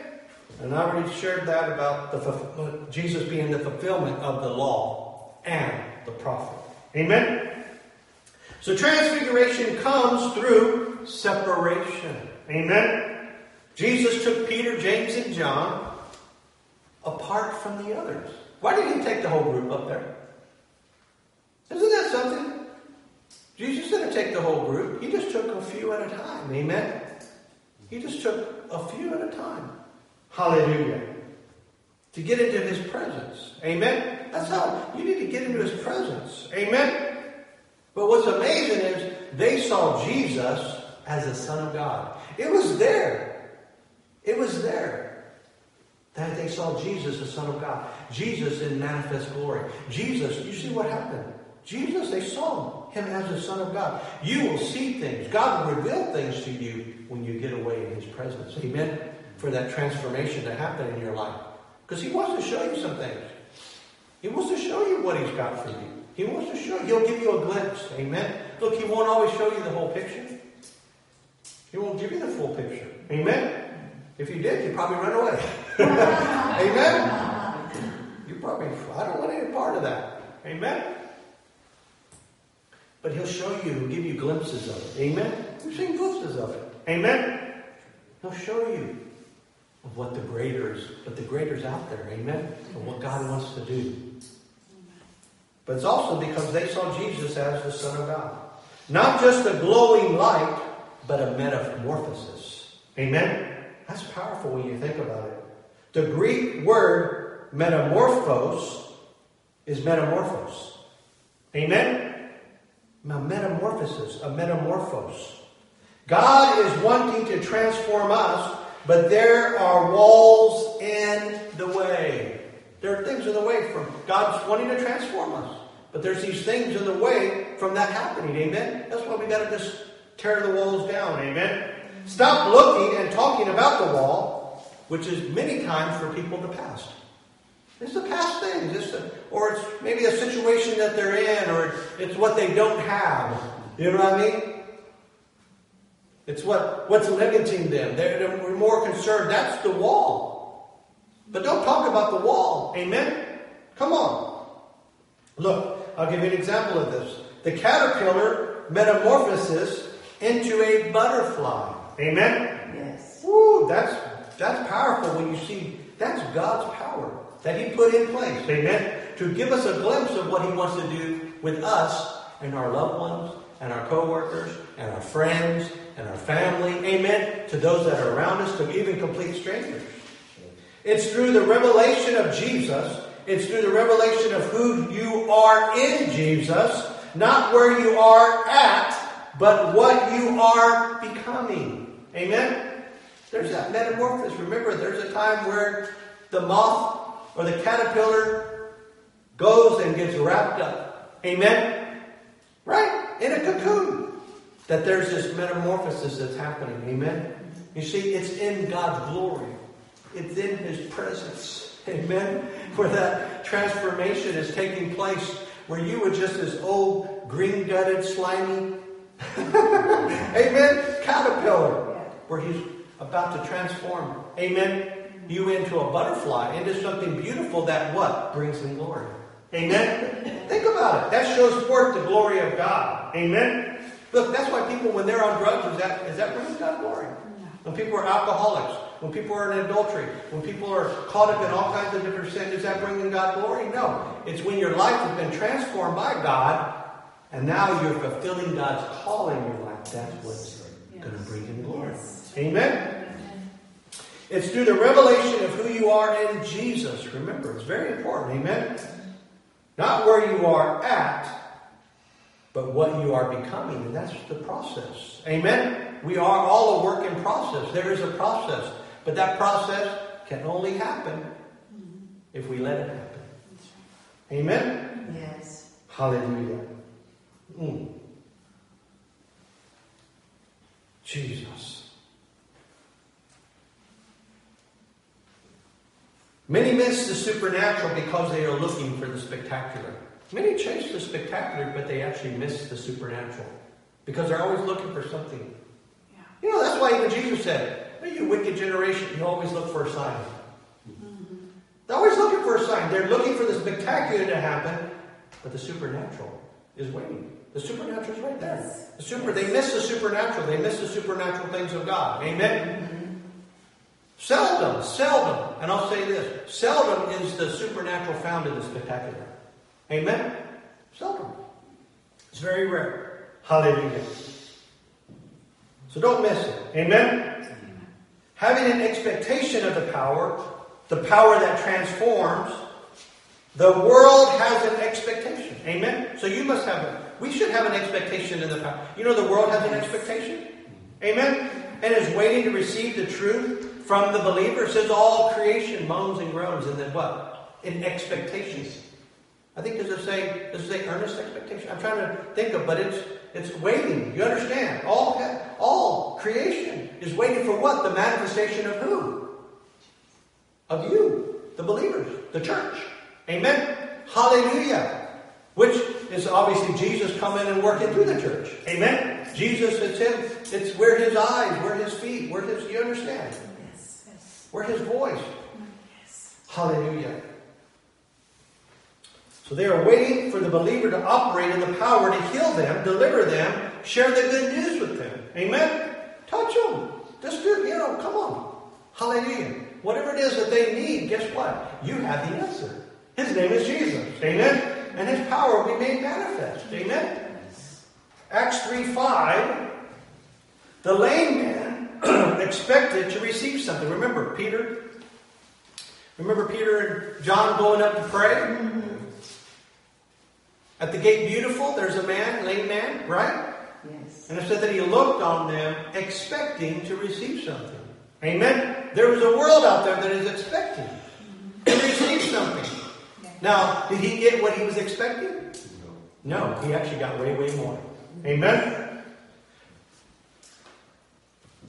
And I already shared that about the, uh, Jesus being the fulfillment of the law and the prophet. Amen? So transfiguration comes through separation. Amen? Jesus took Peter, James, and John apart from the others. Why did he take the whole group up there? Isn't that something? Jesus didn't take the whole group. He just took a few at a time. Amen? He just took a few at a time. Hallelujah. To get into his presence. Amen? That's how you need to get into his presence. Amen? But what's amazing is they saw Jesus as the Son of God. It was there. It was there that they saw Jesus, the Son of God. Jesus in manifest glory. Jesus, you see what happened? Jesus, they saw him as the Son of God. You will see things. God will reveal things to you when you get away in his presence. Amen? For that transformation to happen in your life. Because He wants to show you some things. He wants to show you what He's got for you. He wants to show you. He'll give you a glimpse. Amen. Look, He won't always show you the whole picture. He won't give you the full picture. Amen. If He did, you'd probably run away. [laughs] Amen. You probably, I don't want any part of that. Amen. But He'll show you, He'll give you glimpses of it. Amen. We've seen glimpses of it. Amen. He'll show you of what the greater is, but the greater's out there, amen? Of what God wants to do. But it's also because they saw Jesus as the Son of God. Not just a glowing light, but a metamorphosis. Amen? That's powerful when you think about it. The Greek word metamorphos is metamorphos. Amen? A metamorphosis, a metamorphos. God is wanting to transform us but there are walls in the way. There are things in the way from God's wanting to transform us. But there's these things in the way from that happening. Amen? That's why we got to just tear the walls down. Amen? Stop looking and talking about the wall, which is many times for people the past. It's the past things. It's the, or it's maybe a situation that they're in, or it's what they don't have. You know what I mean? It's what, what's limiting them. They're, they're more concerned. That's the wall. But don't talk about the wall. Amen? Come on. Look, I'll give you an example of this. The caterpillar metamorphosis into a butterfly. Amen? Yes. Woo, that's, that's powerful when you see that's God's power that He put in place. Amen? To give us a glimpse of what He wants to do with us and our loved ones and our co-workers and our friends and our family, amen, to those that are around us, to even complete strangers. It's through the revelation of Jesus, it's through the revelation of who you are in Jesus, not where you are at, but what you are becoming. Amen? There's that metamorphosis. Remember, there's a time where the moth or the caterpillar goes and gets wrapped up. Amen? Right? In a cocoon that there's this metamorphosis that's happening. Amen? You see, it's in God's glory, it's in His presence. Amen? Where that transformation is taking place, where you were just this old, green gutted, slimy, [laughs] amen, caterpillar, where He's about to transform, amen, you into a butterfly, into something beautiful that what? Brings Him glory. Amen? Think about it. That shows forth the glory of God. Amen? Look, that's why people, when they're on drugs, is that, is that bringing God glory? When people are alcoholics, when people are in adultery, when people are caught up in all kinds of different sin, is that bringing God glory? No. It's when your life has been transformed by God and now you're fulfilling God's calling in your life. That's what's yes. going to bring Him glory. Yes. Amen? It's through the revelation of who you are in Jesus. Remember, it's very important. Amen? Not where you are at, but what you are becoming. And that's the process. Amen? We are all a work in process. There is a process. But that process can only happen if we let it happen. Amen? Yes. Hallelujah. Mm. Jesus. Many miss the supernatural because they are looking for the spectacular. Many chase the spectacular, but they actually miss the supernatural because they're always looking for something. Yeah. You know, that's why even Jesus said, You wicked generation, you always look for a sign. Mm-hmm. They're always looking for a sign. They're looking for the spectacular to happen, but the supernatural is waiting. The supernatural is right there. Yes. The super, they miss the supernatural. They miss the supernatural things of God. Amen. Mm-hmm. Seldom, seldom, and I'll say this: seldom is the supernatural found in the spectacular. Amen. Seldom. It's very rare. Hallelujah. So don't miss it. Amen. Amen. Having an expectation of the power, the power that transforms, the world has an expectation. Amen. So you must have a we should have an expectation in the power. You know, the world has an expectation. Amen? And is waiting to receive the truth from the believer. It says all creation moans and groans. And then what? In expectations. I think does it say does it say earnest expectation? I'm trying to think of, but it's it's waiting. You understand? All all creation is waiting for what? The manifestation of who? Of you, the believers, the church. Amen. Hallelujah. Which is obviously Jesus coming and working through the church. Amen? Jesus, it's Him. It's where His eyes, where His feet, where His, you understand? Yes. yes. Where His voice. Yes. Hallelujah. So they are waiting for the believer to operate in the power to heal them, deliver them, share the good news with them. Amen? Touch them. Just do, you know, come on. Hallelujah. Whatever it is that they need, guess what? You have the answer. His name is Jesus. Amen? and his power will be made manifest. Amen? Acts 3 5, the lame man [clears throat] expected to receive something. Remember Peter? Remember Peter and John going up to pray? At the gate beautiful, there's a man, lame man, right? Yes. And it said that he looked on them expecting to receive something. Amen? There was a world out there that is expecting to receive something. Now, did he get what he was expecting? No. No, he actually got way, way more. Amen?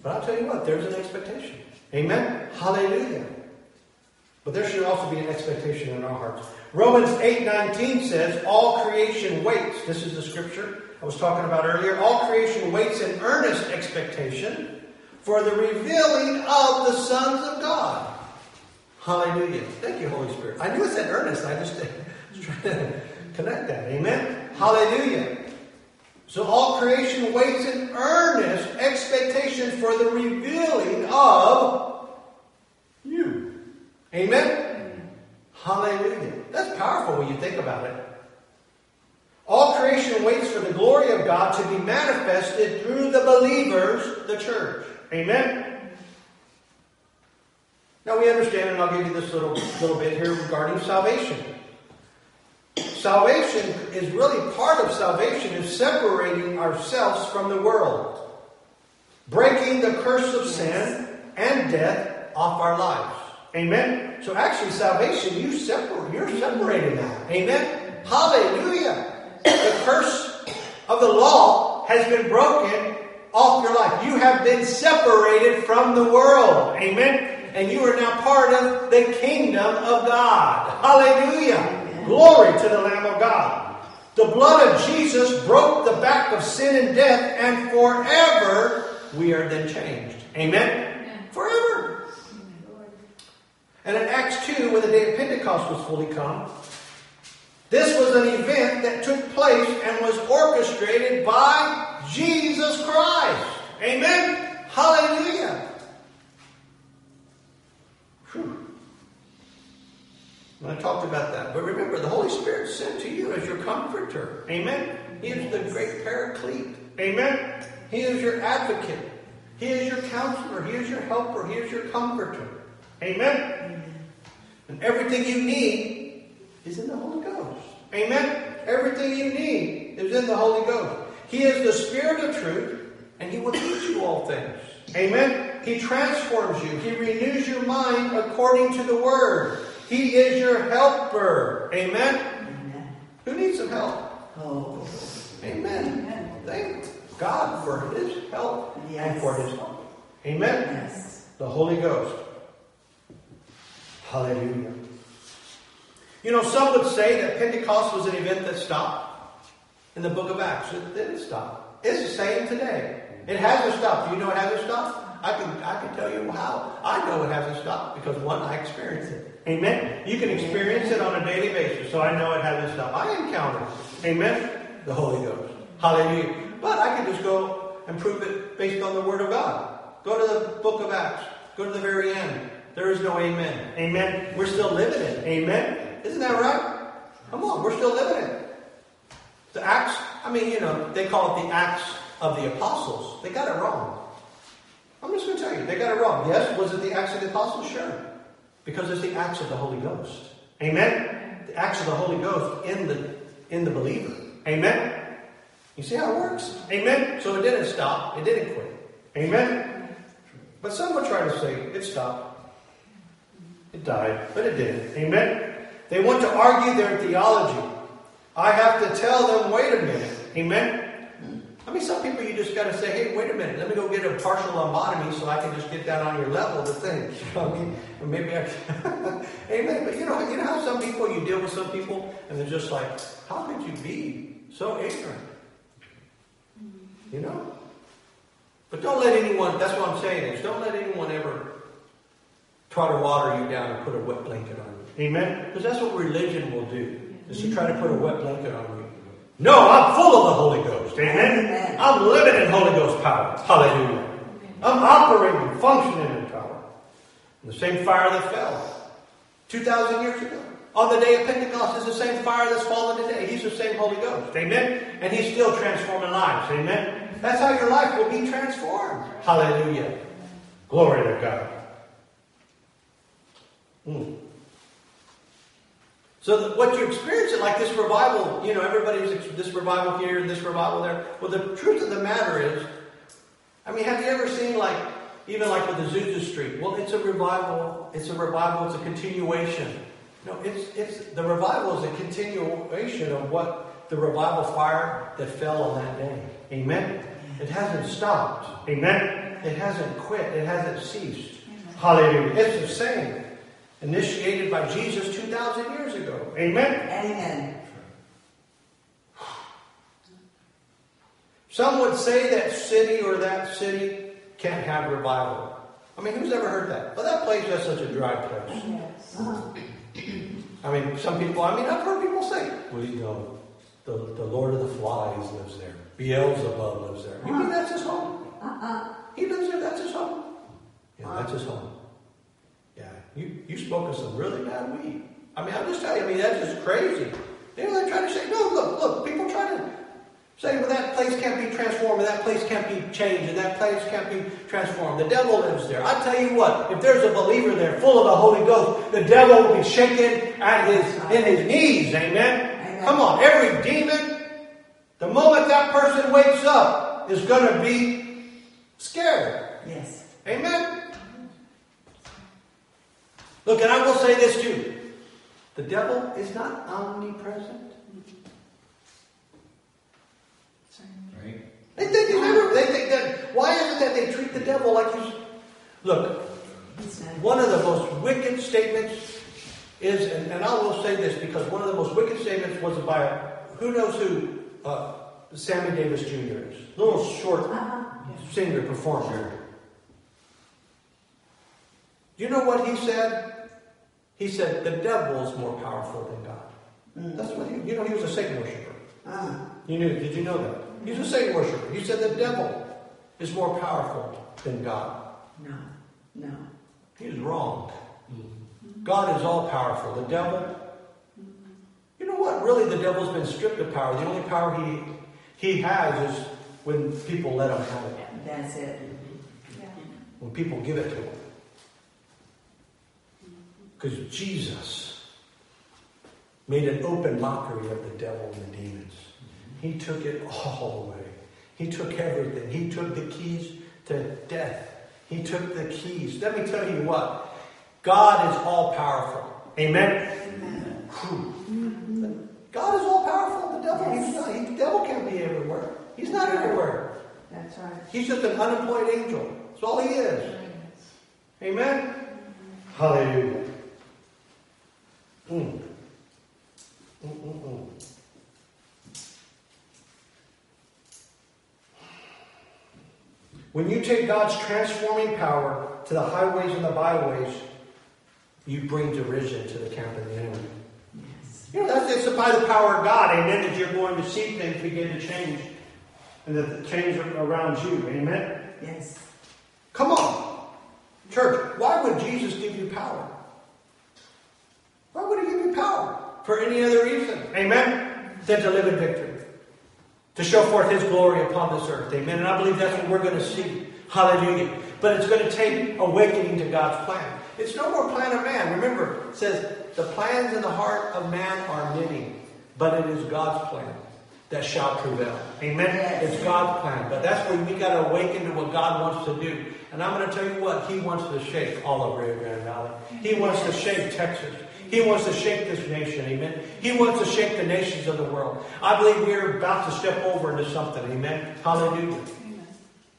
But I'll tell you what, there's an expectation. Amen? Hallelujah. But there should also be an expectation in our hearts. Romans 8:19 says, All creation waits. This is the scripture I was talking about earlier. All creation waits in earnest expectation for the revealing of the sons of God. Hallelujah. Thank you, Holy Spirit. I knew it said earnest. I just [laughs] was trying to connect that. Amen. Hallelujah. So all creation waits in earnest expectation for the revealing of you. Amen. Hallelujah. That's powerful when you think about it. All creation waits for the glory of God to be manifested through the believers, the church. Amen. Now we understand, and I'll give you this little, little bit here regarding salvation. Salvation is really part of salvation is separating ourselves from the world, breaking the curse of sin and death off our lives. Amen. So actually, salvation you separate. You're separated now. Amen. Hallelujah. The curse of the law has been broken off your life. You have been separated from the world. Amen and you are now part of the kingdom of God. Hallelujah. Amen. Glory to the Lamb of God. The blood of Jesus broke the back of sin and death, and forever we are then changed. Amen? Amen. Forever. And in Acts 2, when the day of Pentecost was fully come, this was an event that took place and was orchestrated by Jesus Christ. Amen? Hallelujah. Whew. I talked about that. But remember, the Holy Spirit sent to you as your comforter. Amen? He is the great paraclete. Amen? He is your advocate. He is your counselor. He is your helper. He is your comforter. Amen? And everything you need is in the Holy Ghost. Amen? Everything you need is in the Holy Ghost. He is the Spirit of truth, and He will teach you all things. Amen? He transforms you. He renews your mind according to the Word. He is your helper. Amen? Amen. Who needs some help? Oh. Amen. Amen. Thank God for His help yes. and for His help. Amen? Yes. The Holy Ghost. Hallelujah. You know, some would say that Pentecost was an event that stopped in the book of Acts. It didn't stop. It's the same today. It hasn't stopped. Do you know it hasn't stopped? I can, I can tell you how I know it hasn't stopped because one, I experienced it. Amen. You can experience it on a daily basis, so I know it hasn't stopped. I encountered, amen, the Holy Ghost. Hallelujah. But I can just go and prove it based on the Word of God. Go to the book of Acts. Go to the very end. There is no amen. Amen. We're still living it. Amen. Isn't that right? Come on, we're still living it. The Acts, I mean, you know, they call it the Acts of the Apostles. They got it wrong. I'm just going to tell you, they got it wrong. Yes, was it the Acts of the Apostles? Sure. Because it's the acts of the Holy Ghost. Amen? The acts of the Holy Ghost in the in the believer. Amen? You see how it works? Amen? So it didn't stop. It didn't quit. Amen? But some would try to say it stopped. It died, but it didn't. Amen? They want to argue their theology. I have to tell them, wait a minute. Amen? I mean, some people you just got to say, hey, wait a minute, let me go get a partial lobotomy so I can just get down on your level to think. [laughs] You know I mean? maybe I can. [laughs] Amen. But you know, you know how some people, you deal with some people and they're just like, how could you be so ignorant? You know? But don't let anyone, that's what I'm saying is, don't let anyone ever try to water you down and put a wet blanket on you. Amen? Because that's what religion will do, is to try to put a wet blanket on you. No, I'm full of the Holy Ghost. Amen. Amen. I'm living in Holy Ghost power. Hallelujah. I'm operating, functioning in power. the same fire that fell 2,000 years ago. On the day of Pentecost is the same fire that's fallen today. He's the same Holy Ghost. Amen. And He's still transforming lives. Amen. That's how your life will be transformed. Hallelujah. Glory to God. Mm. So what you experience it like this revival, you know, everybody's this revival here and this revival there. Well, the truth of the matter is, I mean, have you ever seen like even like with the Azusa Street? Well, it's a revival. It's a revival. It's a continuation. No, it's it's the revival is a continuation of what the revival fire that fell on that day. Amen. It hasn't stopped. Amen. It hasn't quit. It hasn't ceased. Hallelujah. It's the same initiated by Jesus 2,000 years ago. Amen? Amen. Some would say that city or that city can't have revival. I mean, who's ever heard that? Well, that place is such a dry place. Yes. I mean, some people, I mean, I've heard people say, well, you know, the, the Lord of the Flies lives there. Beelzebub lives there. You mean that's his home? Uh-uh. He lives there, that's his home. Yeah, that's his home. You, you spoke of some really bad weed. I mean, I'm just telling you, I mean, that's just crazy. You know, they're trying to say, no, look, look, people try to say, well, that place can't be transformed, and that place can't be changed, and that place can't be transformed. The devil lives there. I tell you what, if there's a believer there full of the Holy Ghost, the devil will be shaken at his in his knees. Amen? Amen. Come on, every demon, the moment that person wakes up, is going to be scared. Yes. Amen? Look, and I will say this too. The devil is not omnipresent. Right. They think they think that why is it that they treat the devil like he's look, one of the most wicked statements is, and, and I will say this because one of the most wicked statements was by who knows who uh, Sammy Davis Jr. is. Little short uh-huh. singer performer. Do you know what he said? He said, the devil is more powerful than God. Mm. That's what he, you know, he was a Satan worshiper. Ah. You knew, did you know that? He's a Satan worshiper. He said the devil is more powerful than God. No, no. He was wrong. God is all powerful. The devil, you know what? Really, the devil's been stripped of power. The only power he he has is when people let him have it. That's it. When people give it to him. Because Jesus made an open mockery of the devil and the demons. He took it all [laughs] away. He took everything. He took the keys to death. He took the keys. Let me tell you what. God is all powerful. Amen? Amen. God is all powerful. The devil, yes. he's not, he, the devil can't be everywhere. He's not everywhere. That's right. He's just an unemployed angel. That's all he is. Amen? Hallelujah. Mm. Mm-mm-mm. When you take God's transforming power to the highways and the byways, you bring derision to the camp of the enemy. Yes. You know, that's it's by the power of God, amen, that you're going to see things begin to change. And that the change around you. Amen? Yes. Come on. Church, why would Jesus give you power? Why would he give you power? For any other reason. Amen? Than to live in victory to show forth His glory upon this earth. Amen. And I believe that's what we're going to see. Hallelujah. But it's going to take awakening to God's plan. It's no more plan of man. Remember, it says, the plans in the heart of man are many, but it is God's plan that shall prevail. Amen. Yes. It's God's plan. But that's where we got to awaken to what God wants to do. And I'm going to tell you what, He wants to shake all of Rio Grande Valley. He wants to shake Texas. He wants to shake this nation, amen. He wants to shake the nations of the world. I believe we're about to step over into something, amen. Hallelujah.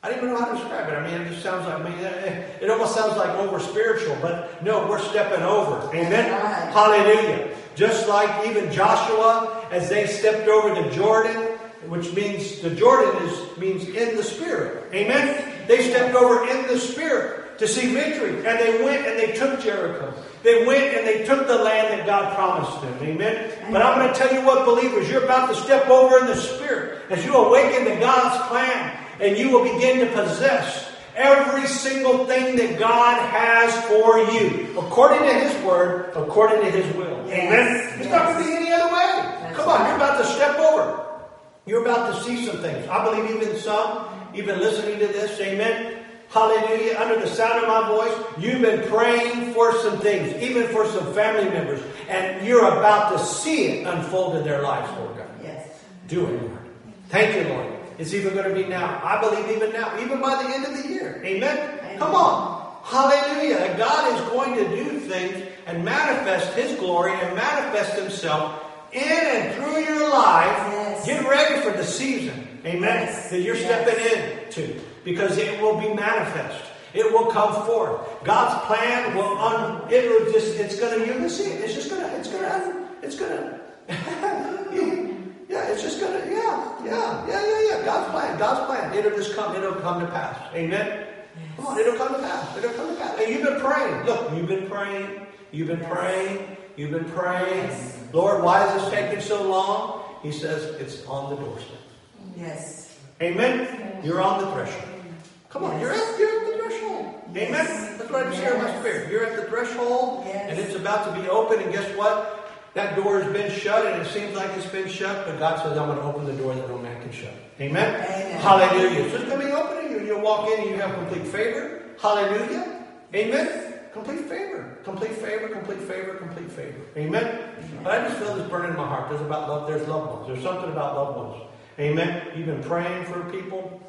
I don't even know how to describe it. I mean, it just sounds like, I mean, [laughs] it almost sounds like over spiritual, but no, we're stepping over. Amen. Right. Hallelujah. Just like even Joshua, as they stepped over the Jordan, which means the Jordan is means in the spirit. Amen. They stepped over in the spirit to see victory, and they went and they took Jericho. They went and they took the land that God promised them. Amen? But I'm going to tell you what, believers, you're about to step over in the Spirit as you awaken to God's plan and you will begin to possess every single thing that God has for you, according to His Word, according to His will. Yes. Amen? It's yes. not going to be any other way. That's Come on, right. you're about to step over. You're about to see some things. I believe even some, even listening to this, amen, hallelujah, under the sound of my voice, you've been praying for some things, even for some family members, and you're about to see it unfold in their lives, Lord God. Yes. Do it, Lord. Thank you, Lord. It's even going to be now. I believe even now, even by the end of the year. Amen? Amen. Come on. Hallelujah. God is going to do things and manifest His glory and manifest Himself in and through your life. Yes. Get ready for the season. Amen. Yes. That you're yes. stepping into because it will be manifest. It will come forth. God's plan will un, it will just it's gonna you're gonna see it. It's just gonna it's gonna it's gonna [laughs] yeah, it's just gonna yeah, yeah, yeah, yeah, yeah. God's plan, God's plan. It'll just come, it'll come to pass. Amen. Yes. Come on, it'll come to pass. It'll come to pass. And you've been praying. Look, you've been praying, you've been praying, you've been praying. Yes. Lord, why is this taking so long? He says it's on the doorstep. Yes. Amen. You're on the threshold. Come on, yes. you're, at, you're at the threshold. Yes. Amen. That's what I just yes. hear in my spirit. You're at the threshold, yes. and it's about to be open. And guess what? That door has been shut, and it seems like it's been shut, but God says, I'm going to open the door that no man can shut. Amen? Amen. Hallelujah. So it's going to be open to you, and you'll walk in and you have complete favor. Hallelujah. Amen. Complete favor. Complete favor, complete favor, complete favor. Amen? Amen. But I just feel this burning in my heart. There's about love, there's loved ones. There's something about loved ones. Amen. You've been praying for people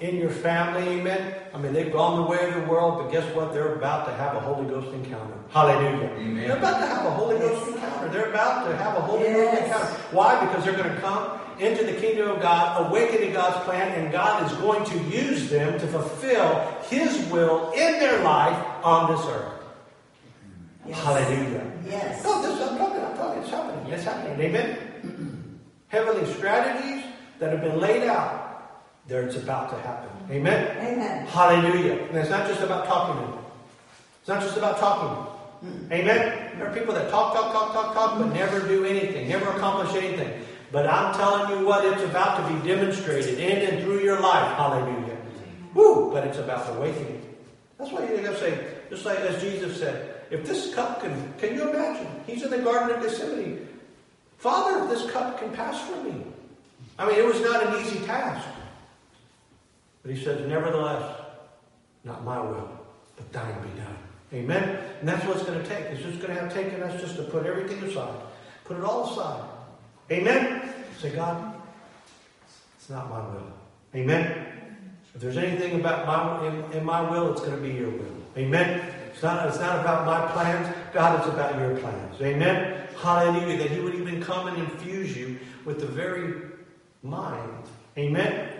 in your family, amen. I mean, they've gone the way of the world, but guess what? They're about to have a Holy Ghost encounter. Hallelujah. Amen. They're about to have a Holy Ghost encounter. They're about to have a Holy yes. Ghost encounter. Why? Because they're going to come into the kingdom of God, awaken to God's plan, and God is going to use them to fulfill His will in their life on this earth. Yes. Hallelujah. Yes. No, this is, I'm talking, I'm talking, it's happening. It's happening. Amen. [clears throat] Heavenly strategies that have been laid out there it's about to happen. Amen? Amen. Hallelujah. And it's not just about talking. It's not just about talking. Mm. Amen? There are people that talk, talk, talk, talk, talk, but never do anything, never accomplish anything. But I'm telling you what, it's about to be demonstrated in and through your life. Hallelujah. Woo! But it's about awakening. That's why you're going to say, just like as Jesus said, if this cup can, can you imagine? He's in the Garden of Gethsemane. Father, if this cup can pass from me. I mean, it was not an easy task. But he says, nevertheless, not my will, but thine be done. Amen? And that's what it's going to take. It's just going to have taken us just to put everything aside. Put it all aside. Amen? Say, God, it's not my will. Amen? If there's anything about my in, in my will, it's going to be your will. Amen? It's not, it's not about my plans. God, it's about your plans. Amen? Hallelujah. That He would even come and infuse you with the very mind. Amen?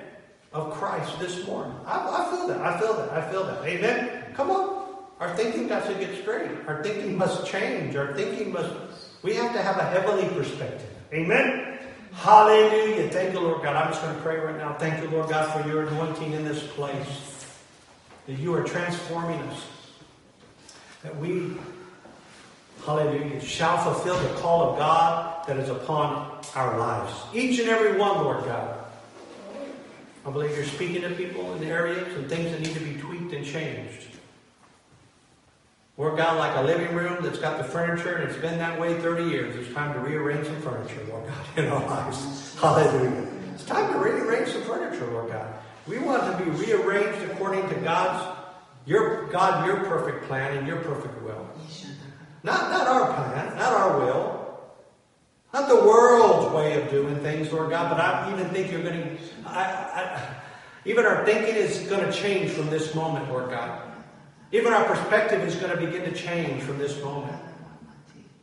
Of Christ this morning. I, I feel that. I feel that. I feel that. Amen? Come on. Our thinking has to get straight. Our thinking must change. Our thinking must, we have to have a heavenly perspective. Amen? Hallelujah. Thank you, Lord God. I'm just going to pray right now. Thank you, Lord God, for your anointing in this place. That you are transforming us. That we, hallelujah, shall fulfill the call of God that is upon our lives. Each and every one, Lord God. I believe you're speaking to people in the areas and things that need to be tweaked and changed. Lord God, like a living room that's got the furniture and it's been that way 30 years. It's time to rearrange some furniture, Lord God, [laughs] in our lives. Hallelujah. It's time to rearrange some furniture, Lord God. We want to be rearranged according to God's, your God, your perfect plan and your perfect will. Not, not our plan, not our will, not the world's way of doing things, Lord God, but I even think you're going to, I, even our thinking is going to change from this moment, Lord God. Even our perspective is going to begin to change from this moment.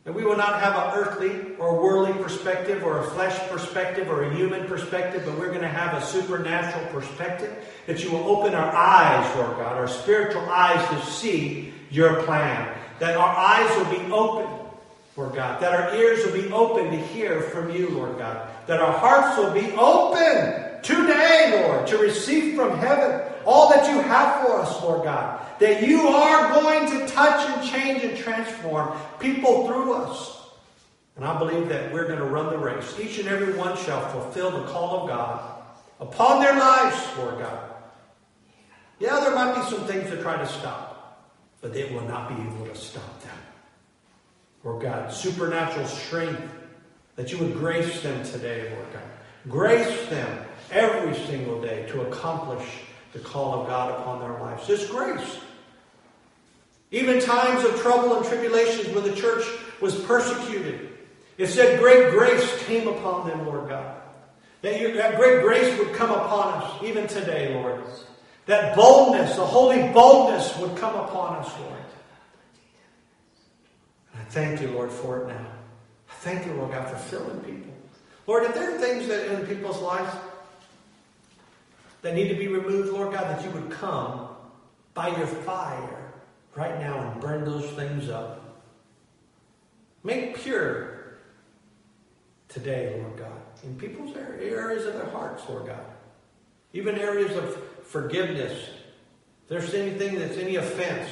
That we will not have an earthly or worldly perspective or a flesh perspective or a human perspective, but we're going to have a supernatural perspective. That you will open our eyes, Lord God, our spiritual eyes to see your plan. That our eyes will be open, Lord God. That our ears will be open to hear from you, Lord God. That our hearts will be open today, Lord, to receive from heaven all that you have for us, Lord God. That you are going to touch and change and transform people through us. And I believe that we're going to run the race. Each and every one shall fulfill the call of God upon their lives, Lord God. Yeah, there might be some things that try to stop, but they will not be able to stop them. Lord God, supernatural strength that you would grace them today, Lord God. Grace them every single day to accomplish the call of God upon their lives. This grace. Even times of trouble and tribulations when the church was persecuted, it said great grace came upon them, Lord God. That, that great grace would come upon us even today, Lord. That boldness, the holy boldness would come upon us, Lord. Thank you, Lord, for it now. Thank you, Lord God, for filling people. Lord, if there are things that in people's lives that need to be removed, Lord God, that you would come by your fire right now and burn those things up. Make pure today, Lord God, in people's areas of their hearts, Lord God. Even areas of forgiveness. If there's anything that's any offense,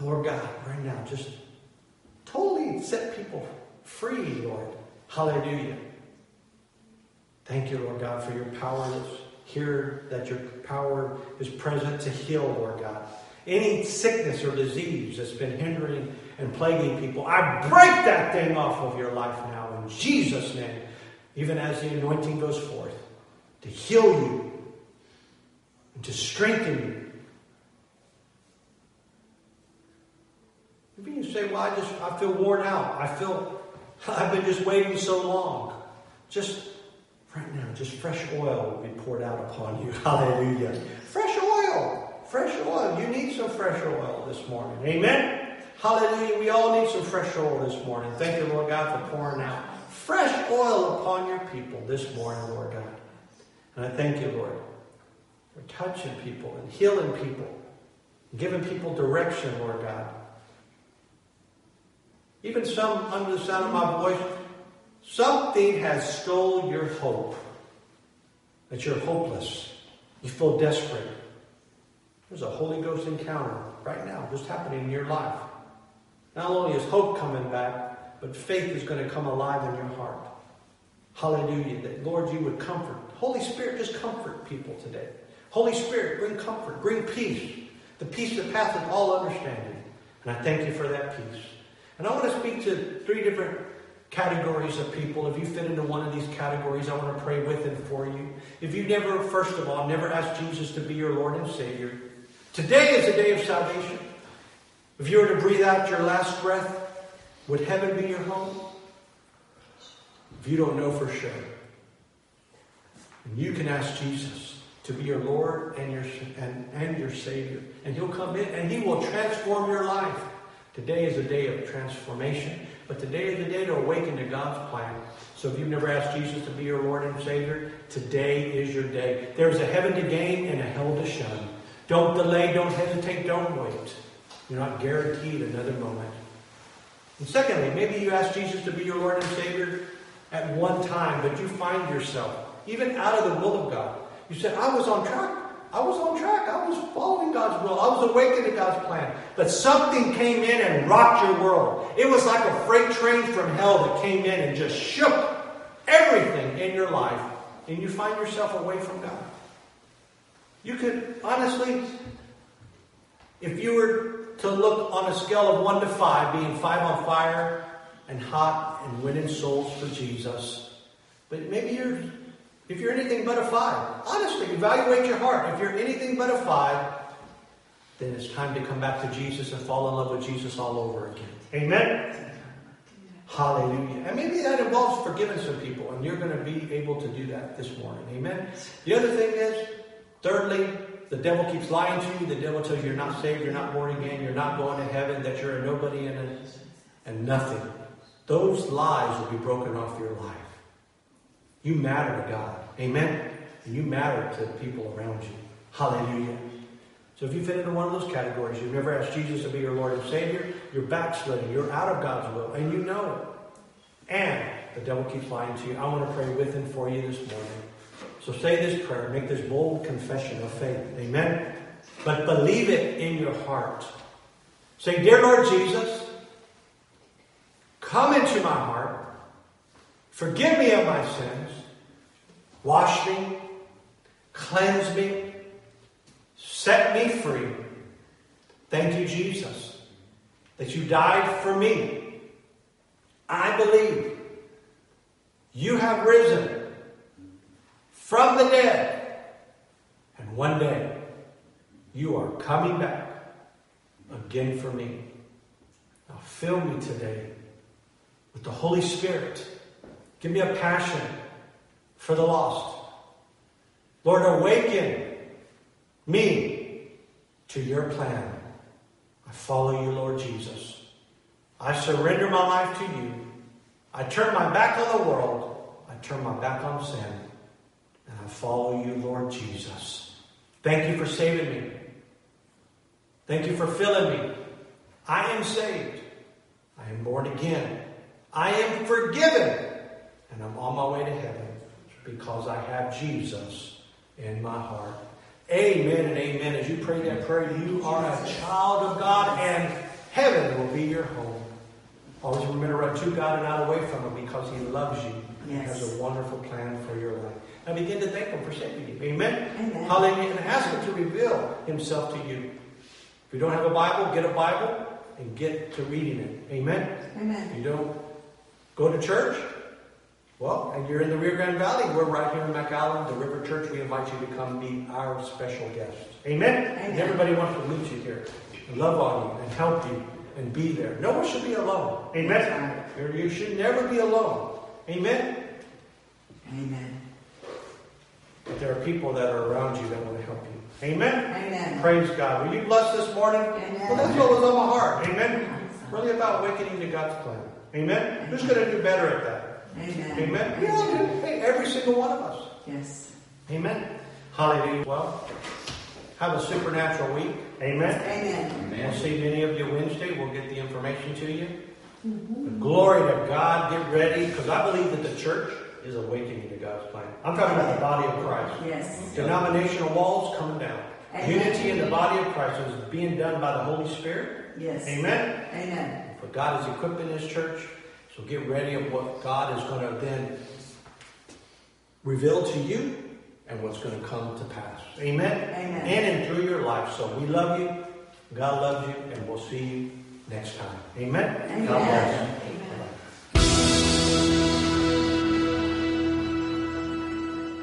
Lord God, right now, just totally set people free, Lord. Hallelujah. Thank you, Lord God, for your power that's here, that your power is present to heal, Lord God. Any sickness or disease that's been hindering and plaguing people, I break that thing off of your life now in Jesus' name, even as the anointing goes forth to heal you and to strengthen you. Maybe you say, Well, I just I feel worn out. I feel [laughs] I've been just waiting so long. Just right now, just fresh oil will be poured out upon you. [laughs] Hallelujah. Fresh oil. Fresh oil. You need some fresh oil this morning. Amen. Hallelujah. We all need some fresh oil this morning. Thank you, Lord God, for pouring out fresh oil upon your people this morning, Lord God. And I thank you, Lord, for touching people and healing people, giving people direction, Lord God. Even some under the sound of my voice, something has stole your hope. That you're hopeless. You feel desperate. There's a Holy Ghost encounter right now just happening in your life. Not only is hope coming back, but faith is going to come alive in your heart. Hallelujah. That, Lord, you would comfort. Holy Spirit, just comfort people today. Holy Spirit, bring comfort, bring peace. The peace that passeth all understanding. And I thank you for that peace. And I want to speak to three different categories of people. If you fit into one of these categories, I want to pray with and for you. If you never, first of all, never asked Jesus to be your Lord and Savior, today is a day of salvation. If you were to breathe out your last breath, would heaven be your home? If you don't know for sure, you can ask Jesus to be your Lord and your, and, and your Savior. And He'll come in and He will transform your life. Today is a day of transformation, but today is the day to awaken to God's plan. So if you've never asked Jesus to be your Lord and Savior, today is your day. There's a heaven to gain and a hell to shun. Don't delay, don't hesitate, don't wait. You're not guaranteed another moment. And secondly, maybe you asked Jesus to be your Lord and Savior at one time, but you find yourself, even out of the will of God, you said, I was on track. I was on track. I was following God's will. I was awakened to God's plan. But something came in and rocked your world. It was like a freight train from hell that came in and just shook everything in your life. And you find yourself away from God. You could, honestly, if you were to look on a scale of one to five, being five on fire and hot and winning souls for Jesus, but maybe you're if you're anything but a five, honestly, evaluate your heart. If you're anything but a five, then it's time to come back to Jesus and fall in love with Jesus all over again. Amen? Hallelujah. And maybe that involves forgiving some people, and you're going to be able to do that this morning. Amen? The other thing is, thirdly, the devil keeps lying to you. The devil tells you you're not saved, you're not born again, you're not going to heaven, that you're a nobody and, a, and nothing. Those lies will be broken off your life. You matter to God. Amen? And you matter to the people around you. Hallelujah. So if you fit into one of those categories, you've never asked Jesus to be your Lord and Savior, you're backsliding, you're out of God's will, and you know it. And the devil keeps lying to you. I want to pray with and for you this morning. So say this prayer, make this bold confession of faith. Amen? But believe it in your heart. Say, Dear Lord Jesus, come into my heart. Forgive me of my sins. Wash me. Cleanse me. Set me free. Thank you, Jesus, that you died for me. I believe you have risen from the dead. And one day you are coming back again for me. Now fill me today with the Holy Spirit Give me a passion for the lost. Lord, awaken me to your plan. I follow you, Lord Jesus. I surrender my life to you. I turn my back on the world. I turn my back on sin. And I follow you, Lord Jesus. Thank you for saving me. Thank you for filling me. I am saved. I am born again. I am forgiven and I'm on my way to heaven because I have Jesus in my heart. Amen and amen. As you pray that prayer, you are a child of God and heaven will be your home. Always remember to run to God and not away from Him because He loves you yes. has a wonderful plan for your life. Now begin to thank Him for saving you. Amen? amen. Hallelujah. And ask Him to reveal Himself to you. If you don't have a Bible, get a Bible and get to reading it. Amen? Amen. If you don't go to church, well, and you're in the Rio Grande Valley. We're right here in McAllen, the River Church. We invite you to come be our special guest. Amen? Amen. And everybody wants to meet you here and love on you and help you and be there. No one should be alone. Amen? You should never be alone. Amen? Amen. But there are people that are around you that want to help you. Amen? Amen. Praise God. Were you blessed this morning? Amen. Well, that's what was on my heart. Amen? Really about awakening to God's plan. Amen? Amen. Who's going to do better at that? Amen. Amen. We all do. Hey, every single one of us. Yes. Amen. Hallelujah. Well, have a supernatural week. Amen. Amen. We'll see many of you Wednesday. We'll get the information to you. Mm-hmm. Glory to God. Get ready because I believe that the church is awakening to God's plan. I'm talking about the body of Christ. Yes. Denominational walls coming down. Amen. Unity in the body of Christ is being done by the Holy Spirit. Yes. Amen. Amen. But God is equipping His church so get ready of what God is going to then reveal to you and what's going to come to pass. Amen? Amen. In and through your life. So we love you. God loves you. And we'll see you next time. Amen? Amen. God bless you. Amen.